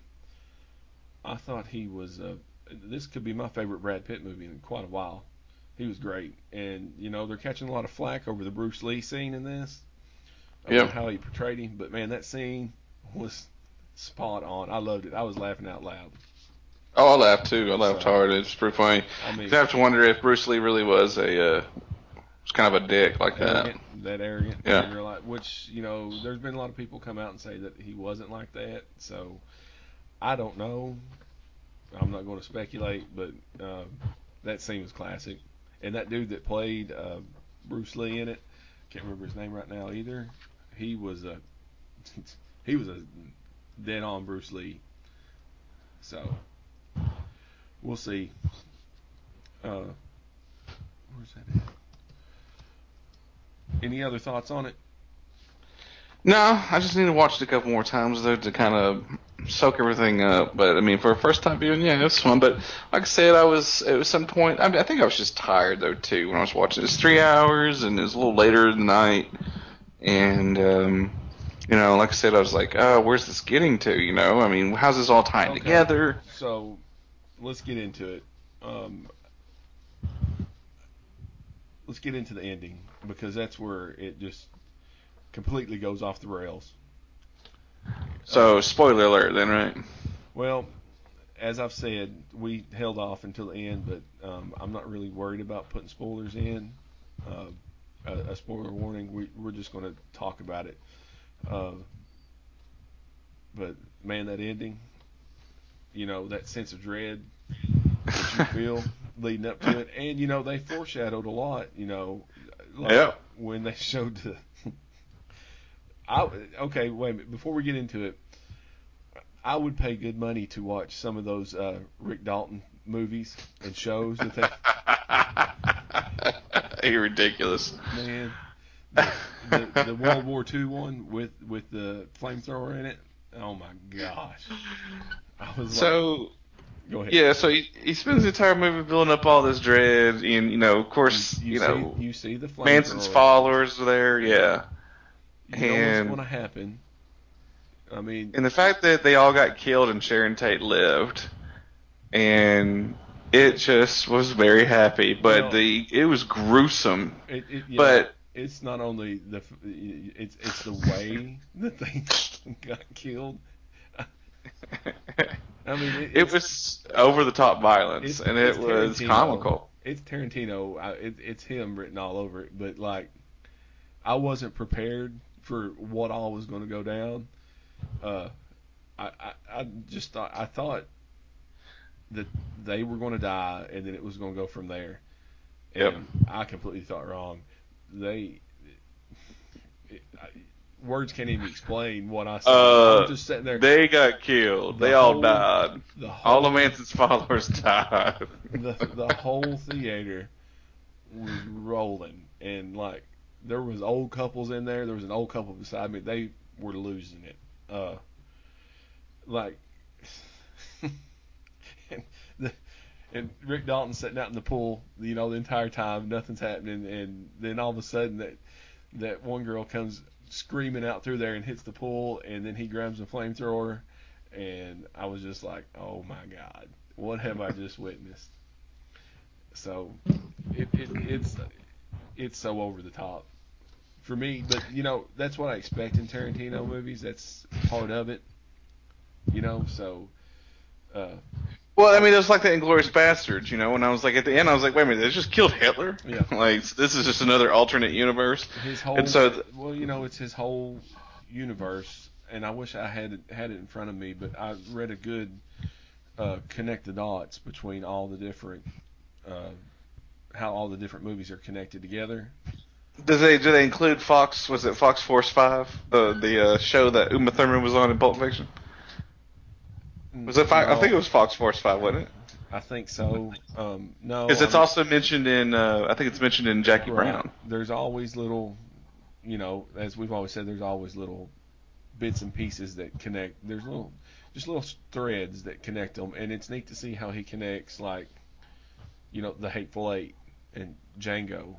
I thought he was. Uh, this could be my favorite Brad Pitt movie in quite a while. He was great, and you know they're catching a lot of flack over the Bruce Lee scene in this, about
Yeah.
how he portrayed him. But man, that scene was spot on. I loved it. I was laughing out loud.
Oh, I laughed too. I laughed
So-
hard. It's pretty funny.
I mean,
You have to wonder if Bruce Lee really was a uh, was kind of a dick like that.
arrogant, that arrogant
Yeah.
life. Which you know, there's been a lot of people come out and say that he wasn't like that. So I don't know. I'm not going to speculate, but uh, that scene was classic. And that dude that played uh, Bruce Lee in it, can't remember his name right now either. He was a he was a dead on Bruce Lee. So we'll see. Uh, where's that at? Any other thoughts on it?
No, I just need to watch it a couple more times though to kind of soak everything up. But I mean, for a first time viewing, yeah, it was fun. But like I said, I was at some point. I, mean, I think I was just tired though too when I was watching. It was three hours and it was a little later in the night, and um, you know, like I said, I was like, oh, where's this getting to? You know, I mean, how's this all tying
Okay.
together?
So let's get into it. Um, let's get into the ending because that's where it just completely goes off the rails.
So spoiler alert, then, right?
Well, as I've said, we held off until the end, but um, I'm not really worried about putting spoilers in. Uh, a, a spoiler warning. We, we're just going to talk about it. Uh, but man, that ending, you know, that sense of dread that you feel leading up to it, and you know, they foreshadowed a lot. You know, like
Yeah.
when they showed the. I okay, wait a minute. Before we get into it, I would pay good money to watch some of those uh, Rick Dalton movies and shows that they
You're ridiculous.
man the, the, the World War II one with with the flamethrower in it. Oh my gosh! I was like,
So
go ahead.
Yeah, so he, he spends the entire movie building up all this dread, and you know, of course, you,
see,
know,
you see the.
Manson's followers are there. Yeah,
You know
and-
what's going to happen. I mean,
and the fact that they all got killed and Sharon Tate lived, and it just was very happy. But
Well-
the it was gruesome.
it, it, you
but
know, it's not only the it's it's the way that they got killed. I mean, it,
it was over the top violence, and it was comical.
it's Tarantino. I, it, it's him written all over it. But like, I wasn't prepared for what all was going to go down. Uh, I, I I just thought I thought that they were going to die and then it was going to go from there.
Yep.
And I completely thought wrong. They. It, I, words can't even explain what I saw.
Uh,
just sitting there.
They got killed.
The
They all died.
the whole,
All of Manson's followers died.
the the whole theater was rolling and like there was old couples in there there was an old couple beside me they were losing it uh like and Rick Dalton sitting out in the pool you know the entire time nothing's happening and then all of a sudden that that one girl comes screaming out through there and hits the pool and then he grabs a flamethrower and I was just like, oh my god, what have I just witnessed? So it, it it's it's so over the top for me. But you know that's what I expect in Tarantino movies. That's part of it. You know, so. Uh,
Well, I mean, it was like the Inglourious Basterds, you know. When I was like at the end, I was like, wait a minute, they just killed Hitler.
Yeah.
like this is just another alternate universe.
his whole
And so th-
well, you know, it's his whole universe, and I wish I had had it in front of me, but I read a good uh, connect the dots between all the different uh, how all the different movies are connected together.
Do they do they include Fox? Was it Fox Force Five, the the uh, show that Uma Thurman was on in Pulp Fiction? Was it? Fi- I think it was Fox Force Five, wasn't it?
I think so. Um, no,
Because it's
I'm-
also mentioned in. Uh, I think it's mentioned in Jackie
Right.
Brown.
There's always little, you know, as we've always said, there's always little bits and pieces that connect. There's little, just little threads that connect them, and it's neat to see how he connects, like, you know, the Hateful Eight and Django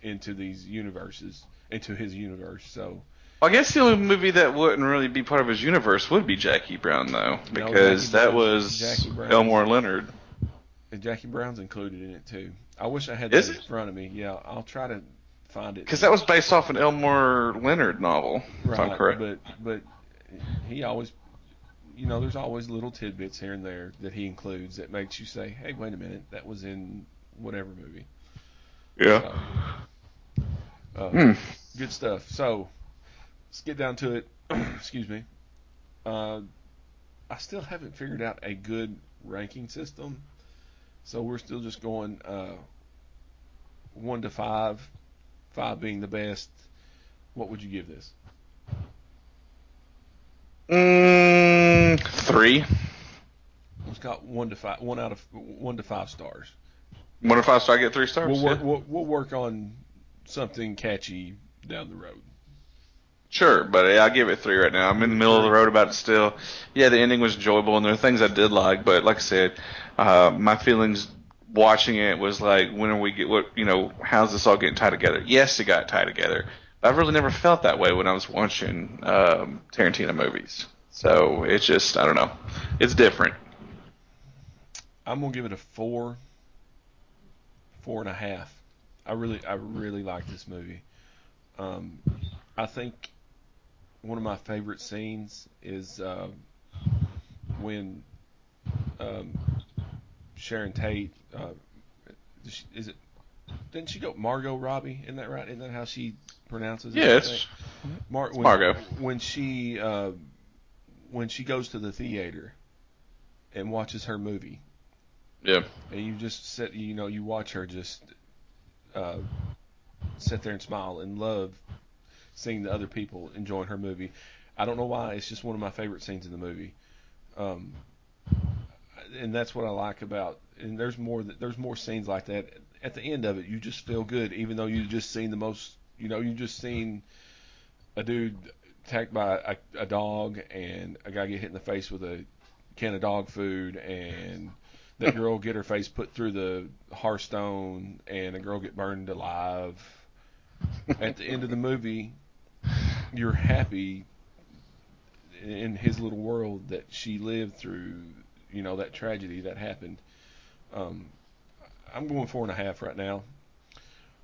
into these universes, into his universe. So
Well, I guess the only movie that wouldn't really be part of his universe would be Jackie Brown, though, because
Jackie
that was Elmore Leonard.
and Jackie Brown's included in it too. I wish I had
Is
that in
it?
front of me. Yeah, I'll try to find it.
Because that was based off an Elmore Leonard novel, if I'm
Right,
correct.
But but he always, you know, there's always little tidbits here and there that he includes that makes you say, hey, wait a minute, that was in whatever movie.
yeah.
Uh,
Hmm.
Good stuff. So let's get down to it. Excuse me. Uh, I still haven't figured out a good ranking system, so we're still just going uh, one to five, five being the best. What would you give this?
Mm, three.
It's got one to five, one out of one to five stars.
One to five if I get three stars?
We'll work,
Yeah.
we'll, we'll work on something catchy down the road.
Sure, but I'll give it three right now. I'm in the middle of the road about it still. Yeah, the ending was enjoyable, and there are things I did like, but like I said, uh, my feelings watching it was like, when are we get what you know? How's this all getting tied together? Yes, it got tied together. I've really never felt that way when I was watching um, Tarantino movies. So it's just I don't know, it's different.
I'm gonna give it a four, four and a half. I really, I really like this movie. Um, I think one of my favorite scenes is uh, when um, Sharon Tate. Uh, is she- is it? Didn't she go Margot Robbie? Isn't that right? Isn't that how she pronounces it? Yes. Mar- when,
Margot.
When she uh, when she goes to the theater and watches her movie,
yeah.
and you just sit, you know, you watch her just uh, sit there and smile and love seeing the other people enjoying her movie. I don't know why. It's just one of my favorite scenes in the movie. Um, and that's what I like about. And there's more. There's more scenes like that. At the end of it, you just feel good, even though you just seen the most. You know, you just seen a dude attacked by a, a dog and a guy get hit in the face with a can of dog food and that girl get her face put through the hearthstone and a girl get burned alive. At the end of the movie, you're happy in his little world that she lived through, you know, that tragedy that happened. Um, I'm going four and a half right now.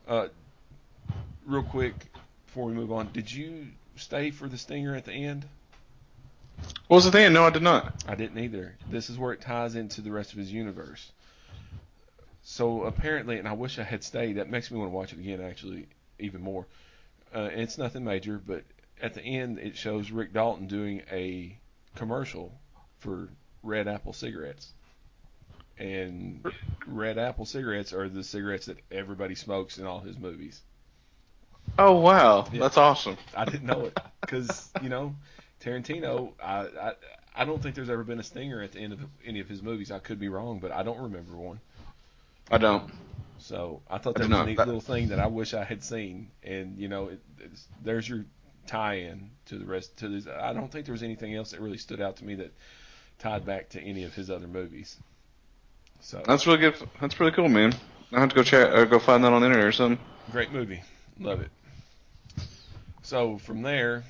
Uh, real quick before we move on, did you stay for the stinger at the end?
What was the thing? No, I did not.
I didn't either. This is where it ties into the rest of his universe. So apparently, and I wish I had stayed. That makes me want to watch it again, actually, even more. Uh, it's nothing major, but at the end, it shows Rick Dalton doing a commercial for Red Apple cigarettes. And Red Apple cigarettes are the cigarettes that everybody smokes in all his movies.
Oh wow,
Yeah.
that's awesome.
I didn't know it because you know Tarantino. I, I I don't think there's ever been a stinger at the end of any of his movies. I could be wrong, but I don't remember one.
I don't.
So I thought that
do
was a neat
That-
little thing that I wish I had seen. And you know, it, it's, there's your tie-in to the rest. To this, I don't think there was anything else that really stood out to me that tied back to any of his other movies. So
That's really good. That's pretty cool, man. I have to go check or go find that on the internet or something.
Great movie. Love it. So from there,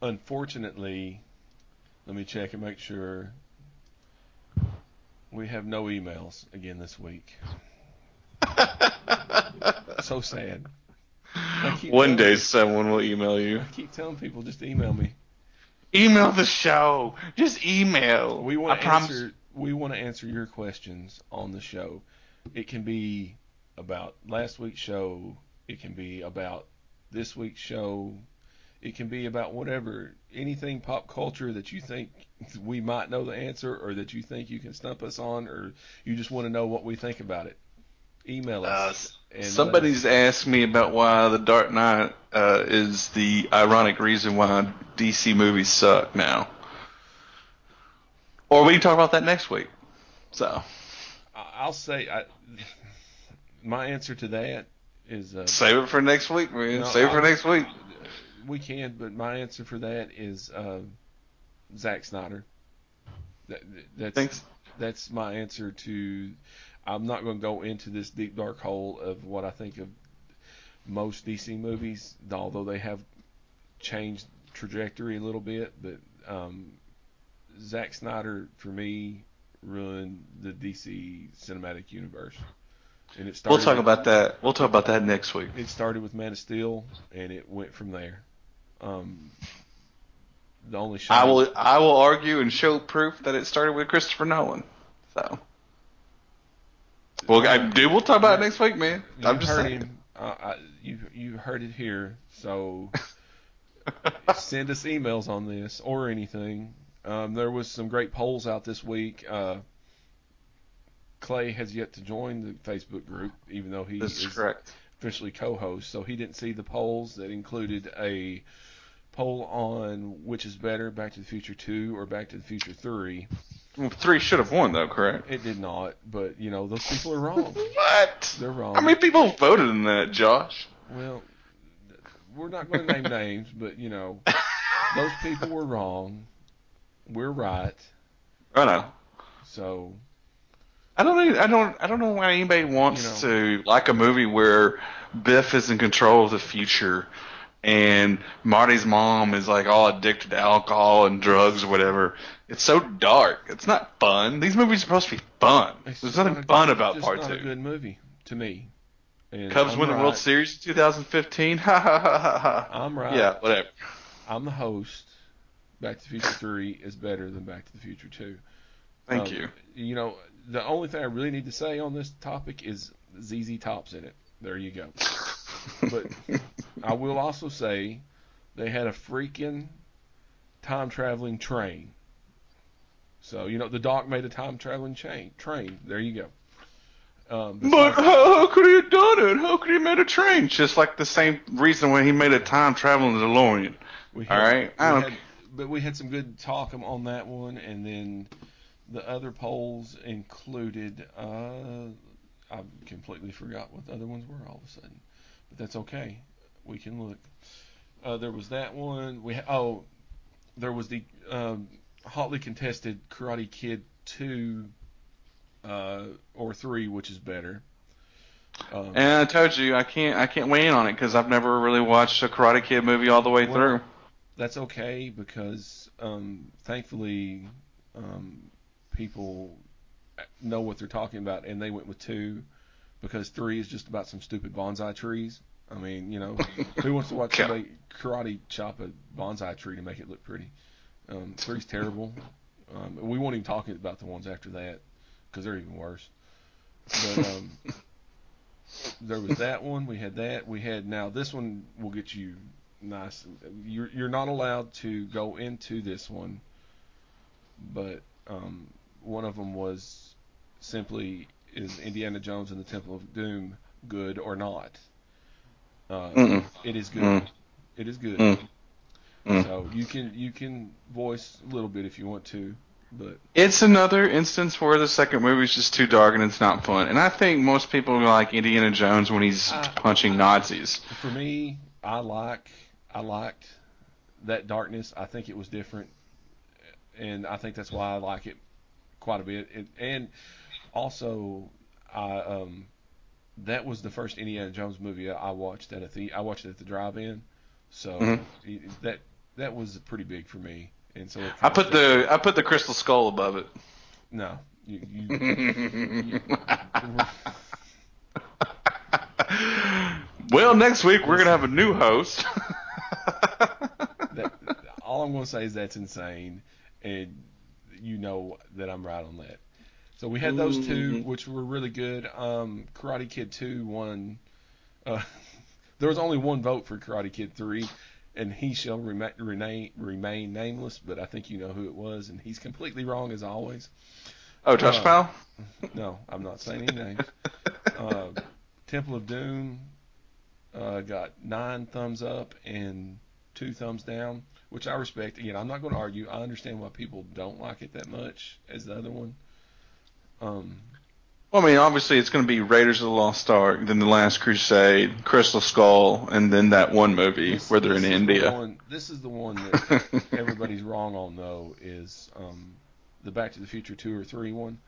unfortunately, Let me check and make sure. We have no emails again this week. so sad.
One day someone will email you.
I keep telling people just email me.
Email the show. Just email.
We want to
promise-
answer. We want to answer your questions on the show. It can be about last week's show. It can be about this week's show. It can be about whatever, anything pop culture that you think we might know the answer, or that you think you can stump us on, or you just want to know what we think about it. Email
Uh,
us. and
somebody's asked me about why the Dark Knight uh, is the ironic reason why DC movies suck now. Or we can talk about that next week. So
I'll say I, my answer to that is uh,
save it for next week, man.
No,
save it for
I-
next week.
We can, but my answer for that is uh, Zack Snyder. That, that's
Thanks.
that's my answer to. I'm not going to go into this deep dark hole of what I think of most DC movies, although they have changed trajectory a little bit. But um, Zack Snyder, for me, ruined the DC cinematic universe. And it started
We'll talk
with-
about that. We'll talk about that next week.
it started with Man of Steel, and it went from there. Um, the only shot
I will I will argue and show proof that it started with Christopher Nolan. So well, I, dude, we'll talk about it next week, man.
You
I'm just saying.
him. Uh, I, you you heard it here. So send us emails on this or anything. Um, there was some great polls out this week. Uh, Clay has yet to join the Facebook group, even though he
That's
is
correct.
officially co-host. So he didn't see the polls that included a poll on which is better, Back to the Future 2 or Back to the Future 3.
Well, three should have won though, correct?
It did not, but you know those people are wrong.
What?
They're wrong.
How many people voted in that, Josh?
Well, we're not going to name names, but you know, those people were wrong. We're right.
I know.
So
I don't know. I don't. I don't know why anybody wants to like a movie where Biff is in control of the future, and Marty's mom is like all addicted to alcohol and drugs or whatever. It's so dark. It's not fun. These movies are supposed to be fun.
it's
There's nothing
not
fun
good-
about part
not a good movie to me. And
Cubs
I'm
win the
right.
World Series in 2015. Ha ha ha ha ha.
I'm right.
Yeah, whatever.
I'm the host. Back to the Future Three is better than Back to the Future Two.
Thank
Um,
you.
You know, the only thing I really need to say on this topic is ZZ Top's in it. There you go. But I will also say they had a freaking time traveling train. So you know the doc made a time traveling chain train. There you go. Um,
But how, how could he have done it? How could he have made a train? Just like the same reason when he made a time traveling DeLorean.
we
all right, I don't-
had- but we had some good talk on that one, and then the other polls included. Uh, I completely forgot what the other ones were all of a sudden, but that's okay. We can look. Uh, there was that one. We ha- oh, there was the um, hotly contested Karate Kid two uh, or three, which is better. Um,
And I told you I can't I can't weigh in on it because I've never really watched a Karate Kid movie all the way
Well,
through.
that's okay because um, thankfully um, people know what they're talking about, and they went with two because three is just about some stupid bonsai trees. I mean, you know, who wants to watch somebody karate chop a bonsai tree to make it look pretty? Um, three's terrible. Um, we won't even talk about the ones after that because they're even worse. But um, there was that one. We had that. We had now this one will get you nice. You're you're not allowed to go into this one, but um, one of them was simply is Indiana Jones and the Temple of Doom good or not? Uh, it is good.
Mm.
It is good.
Mm. Mm.
So you can you can voice a little bit if you want to, but
It's another instance where the second movie is just too dark and it's not fun. And I think most people like Indiana Jones when he's
Uh,
punching Nazis.
for me, I like I liked that darkness. I think it was different, and I think that's why I like it quite a bit. And, and also, I um, that was the first Indiana Jones movie I watched at a the I watched it at the drive-in, so
Mhm.
that that was pretty big for me. and so
I put the I put the crystal skull above it.
no. You, you,
well, next week we're gonna have a new host.
that, all I'm going to say is that's insane, and you know that I'm right on that. So we had those 2
Mhm.
which were really good. Um, Karate Kid 2 won. Uh, there was only one vote for Karate Kid 3, and he shall remain, remain, remain nameless, but I think you know who it was, and he's completely wrong as always.
oh, Josh
Uh,
Powell.
No, I'm not saying any names. Uh, Temple of Doom uh, got nine thumbs up and two thumbs down, which I respect. Again, I'm not going to argue. I understand why people don't like it that much as the other one. Um,
Well, I mean, obviously it's going to be Raiders of the Lost Ark, then The Last Crusade, Crystal Skull, and then that one movie
this-
where they're in
is the
India.
one- this is the one that everybody's wrong on, though, is um, the Back to the Future 2 or 3 one.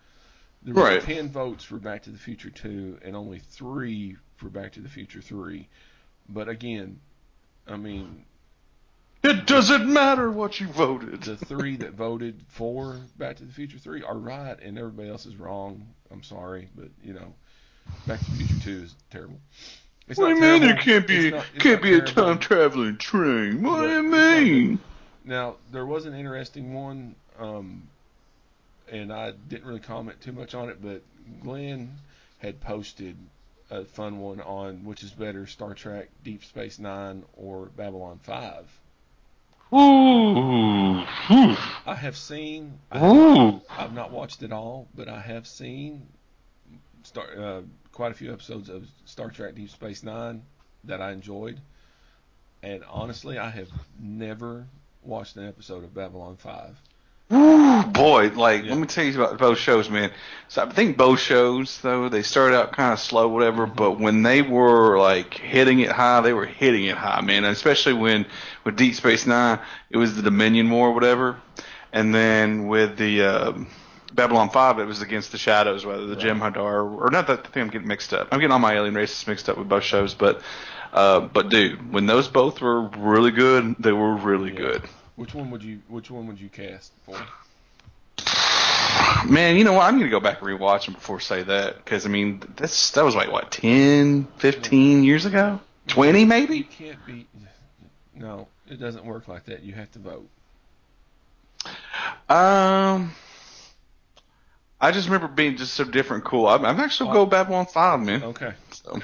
There were
Right.
10 votes for Back to the Future 2 and only 3 for Back to the Future 3. But again, I mean,
It doesn't matter what you voted.
the three that voted for Back to the Future 3 are right, and everybody else is wrong. I'm sorry, but you know, Back to the Future 2 is terrible. It's
what do you mean
terrible.
there can't be
It's not- it's
can't be a time traveling train? What
But
do you mean?
Now there was an interesting one, um, and I didn't really comment too much on it, but Glenn had posted a fun one on which is better, Star Trek, Deep Space Nine, or Babylon Five.
Ooh, ooh,
I have seen. I
ooh.
I've not watched it all, but I have seen Star, uh, quite a few episodes of Star Trek Deep Space Nine that I enjoyed. And honestly, I have never watched an episode of Babylon 5.
Ooh, boy, like
Yeah.
let me tell you about both shows, man. So I think both shows though they started out kind of slow, whatever,
Mm-hmm.
but when they were like hitting it high, they were hitting it high, man. And especially when with Deep Space Nine, it was the Dominion War, whatever, and then with the um, Babylon Five, it was against the Shadows, whether the
Right.
Jem'Hadar or not. That I think I'm getting mixed up. I'm getting all my alien races mixed up with both shows, but. Uh, but dude, when those both were really good, they were really
Yeah.
good.
Which one would you Which one would you cast for?
Man, you know what? I'm going to go back and rewatch them before I say that because I mean that's that was like what 10, 15 years ago, 20
You
maybe.
can't be. No, it doesn't work like that. You have to vote.
Um, I just remember being just so different, cool. I'm, I'm actually gonna go Babylon Five, man.
Okay.
So,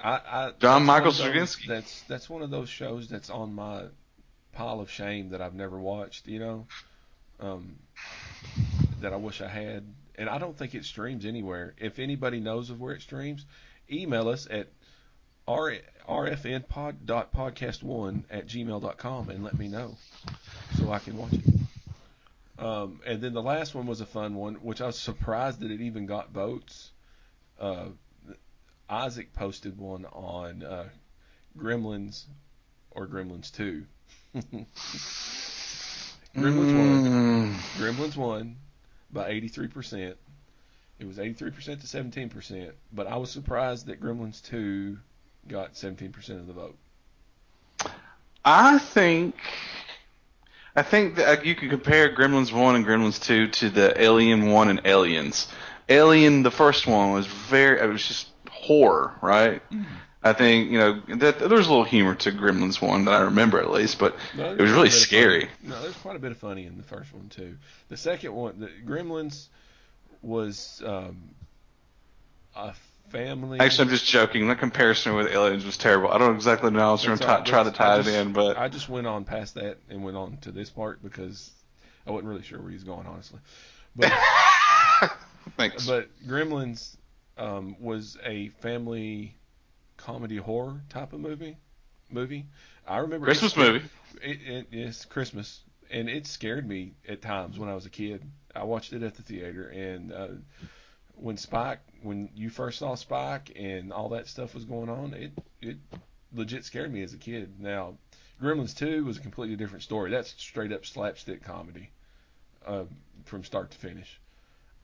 I, I
John Michael
one of those-
Straczynski.
That's that's one of those shows that's on my pile of shame that I've never watched. You know, um, that I wish I had, and I don't think it streams anywhere. If anybody knows of where it streams, email us at r rfnpod.podcast1 at gmail.com and let me know so I can watch it. Um, and then the last one was a fun one, which I was surprised that it even got votes. Uh, Isaac posted one on uh, Gremlins or Gremlins 2. Gremlins won.
Mm,
Gremlins won by 83%. It was 83% to 17%, but I was surprised that Gremlins 2 got 17% of the vote.
I think. I think that uh, you can compare Gremlins 1 and Gremlins 2 to the Alien 1 and Aliens. Alien, the first one, was very, it was just horror, right? I think, you know, that, there was a little humor to Gremlins 1 that I remember at least, but
No,
it was really
a bit of
scary.
No, there's quite a bit of funny in the first one too. The second one, the Gremlins, was um, a family.
Actually, I'm just joking. The comparison with Aliens was terrible. I don't exactly know. I was trying to try to tie
I
it in, but
I just went on past that and went on to this part because I wasn't really sure where he was going, honestly. But
thanks.
but Gremlins um, was a family comedy horror type of movie. Movie. I remember
Christmas
scared-
movie.
It, it, it's Christmas, and it scared me at times when I was a kid. I watched it at the theater, and uh, when Spike, when you first saw Spike and all that stuff was going on, it it legit scared me as a kid. Now, Gremlins 2 was a completely different story. That's straight up slapstick comedy uh, from start to finish.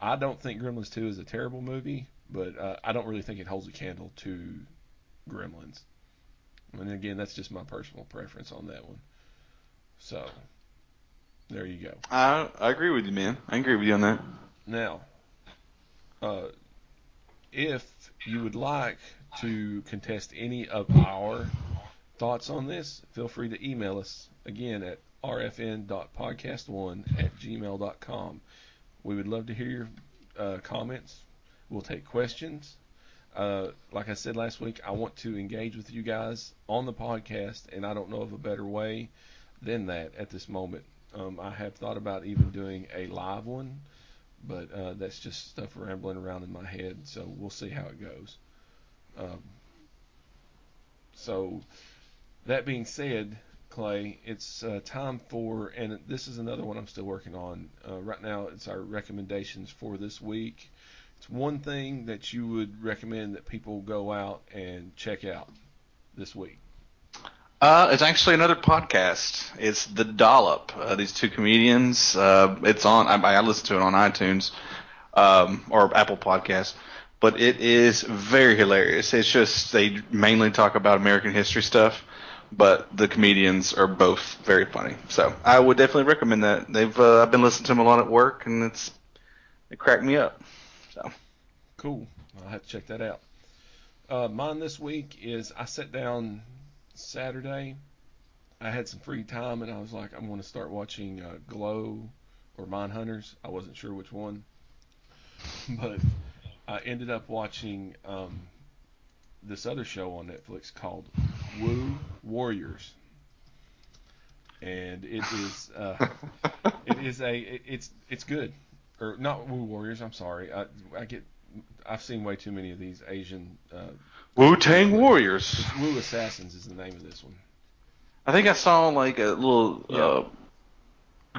I don't think Gremlins 2 is a terrible movie, but uh, I don't really think it holds a candle to Gremlins. And again, that's just my personal preference on that one. So, There you go.
I I agree with you, man. I agree with you on that.
Now, uh, if you would like to contest any of our thoughts on this, feel free to email us again at rfn.podcast1 at gmail.com. We would love to hear your uh, comments. We'll take questions. Uh, like I said last week, I want to engage with you guys on the podcast, and I don't know of a better way than that at this moment. Um, I have thought about even doing a live one, but uh, that's just stuff rambling around in my head, so we'll see how it goes. Um, so, that being said, Clay, it's uh, time for, and this is another one I'm still working on. Uh, right now, it's our recommendations for this week. One thing that you would recommend that people go out and check out this week.
Uh, it's actually another podcast. It's The Dollop. Uh, these two comedians. Uh, it's on. I, I listen to it on iTunes um, or Apple Podcasts, but it is very hilarious. It's just they mainly talk about American history stuff, but the comedians are both very funny. So I would definitely recommend that. They've uh, I've been listening to them a lot at work, and it's it cracked me up. So
Cool. I'll have to check that out. Uh, mine this week is I sat down Saturday. I had some free time and I was like, I'm going to start watching uh, Glow or Mindhunters. I wasn't sure which one, but I ended up watching um, this other show on Netflix called Woo Warriors, and it is uh, it is a it, it's it's good or not Woo Warriors. I'm sorry, I, I get I've seen way too many of these Asian. Uh,
Wu Tang Warriors.
Wu Assassins is the name of this one.
I think I saw like a little.
Yeah.
Uh,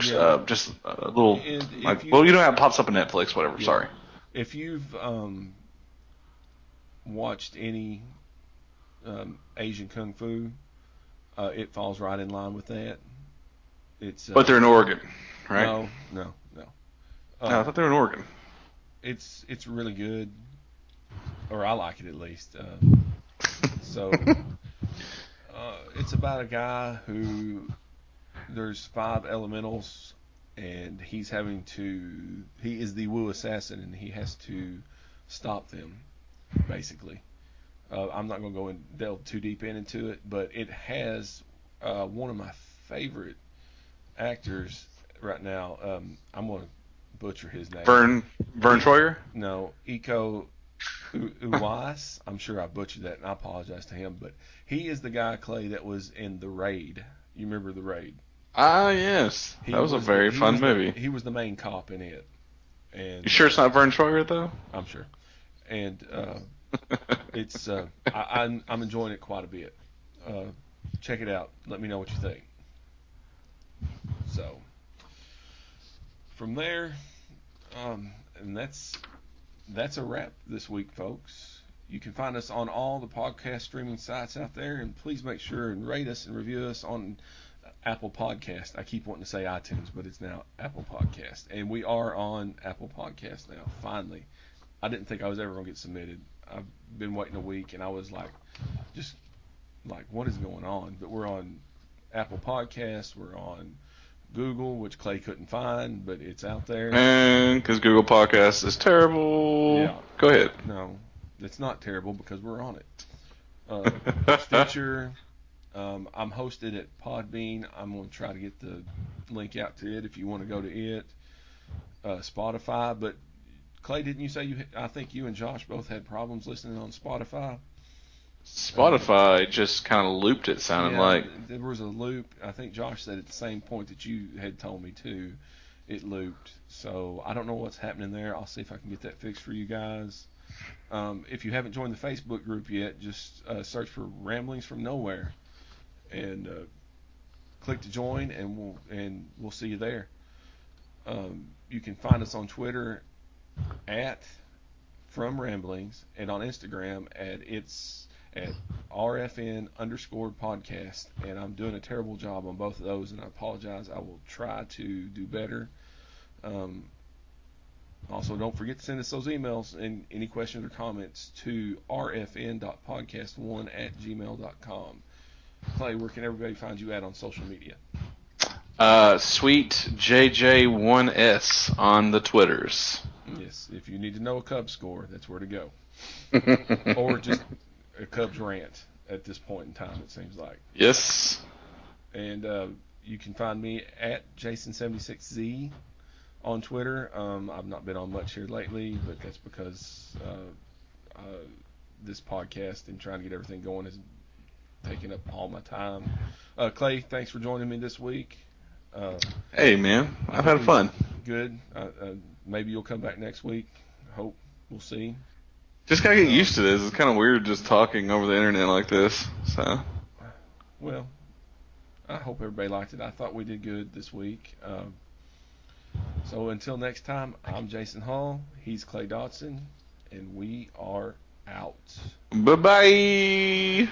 Yeah.
uh, just a little. Like,
you-
well, you know how it pops up on Netflix, whatever.
Yeah.
Sorry.
If you've um, watched any um, Asian kung fu, uh, it falls right in line with that. It's uh,
But they're in Oregon, right?
no, no, no. Uh,
No, I thought they were in Oregon.
it's it's really good, or I like it at least. Um, so uh, it's about a guy who there's five elementals, and he's having to he is the Wu assassin, and he has to stop them, basically. Uh, I'm not going to go and delve too deep in into it, but it has uh, one of my favorite actors right now. Um, I'm going to butcher his name.
Vern Vern Troyer.
No, U- Uwais. I'm sure I butchered that, and I apologize to him. But he is the guy, Clay, that was in The Raid. You remember The Raid?
Ah, yes.
He
that was, a
the-
very
he
fun
was the-
movie.
he was the main cop in it. And
you sure it's not Vern Troyer though?
I'm sure. And uh, it's uh, I, I'm I'm enjoying it quite a bit. Uh, check it out. Let me know what you think. From there, um, and that's that's a wrap this week, folks. You can find us on all the podcast streaming sites out there, and please make sure and rate us and review us on Apple Podcast. I keep wanting to say iTunes, but it's now Apple Podcast, and we are on Apple Podcast now. Finally, I didn't think I was ever gonna get submitted. I've been waiting a week, and I was like, just like, what is going on? But we're on Apple Podcasts. We're on Google, which Clay couldn't find, but it's out there.
And because Google Podcasts is terrible.
Yeah.
Go ahead.
No, it's not terrible because we're on it. Uh, Stitcher. Um, I'm hosted at Podbean. I'm going to try to get the link out to it if you want to go to it. Uh, Spotify, but Clay, didn't you say you? I think you and Josh both had problems listening on Spotify.
Spotify just kind of looped it, sounding
Yeah,
like.
there was a loop. I think Josh said at the same point that you had told me too. It looped. So I don't know what's happening there. I'll see if I can get that fixed for you guys. Um, if you haven't joined the Facebook group yet, just uh, search for Ramblings from Nowhere and uh, click to join, and we'll and we'll see you there. Um, you can find us on Twitter at From Ramblings and on Instagram at it's at RFN underscore podcast. And I'm doing a terrible job on both of those, and I apologize. I will try to do better. Um, also, don't forget to send us those emails and any questions or comments to rfn.podcast1 at gmail.com. Clay, where can everybody find you at on social media?
Uh, sweet JJ1S on the Twitters.
Yes, if you need to know a Cubs score, that's where to go. or just a Cubs rant at this point in time, it seems like.
yes.
And uh, you can find me at Jason76Z on Twitter. Um, I've not been on much here lately, but that's because uh, uh, this podcast and trying to get everything going is taking up all my time. Uh, Clay, thanks for joining me this week. Uh,
Hey man, I've had fun.
good. Uh, uh, maybe you'll come back next week. Hope we'll see.
Just gotta get used to this. It's kind of weird just talking over the internet like this. So
Well, I hope everybody liked it. I thought we did good this week. Um, so until next time, I'm Jason Hall. He's Clay Dodson, and we are out.
bye bye.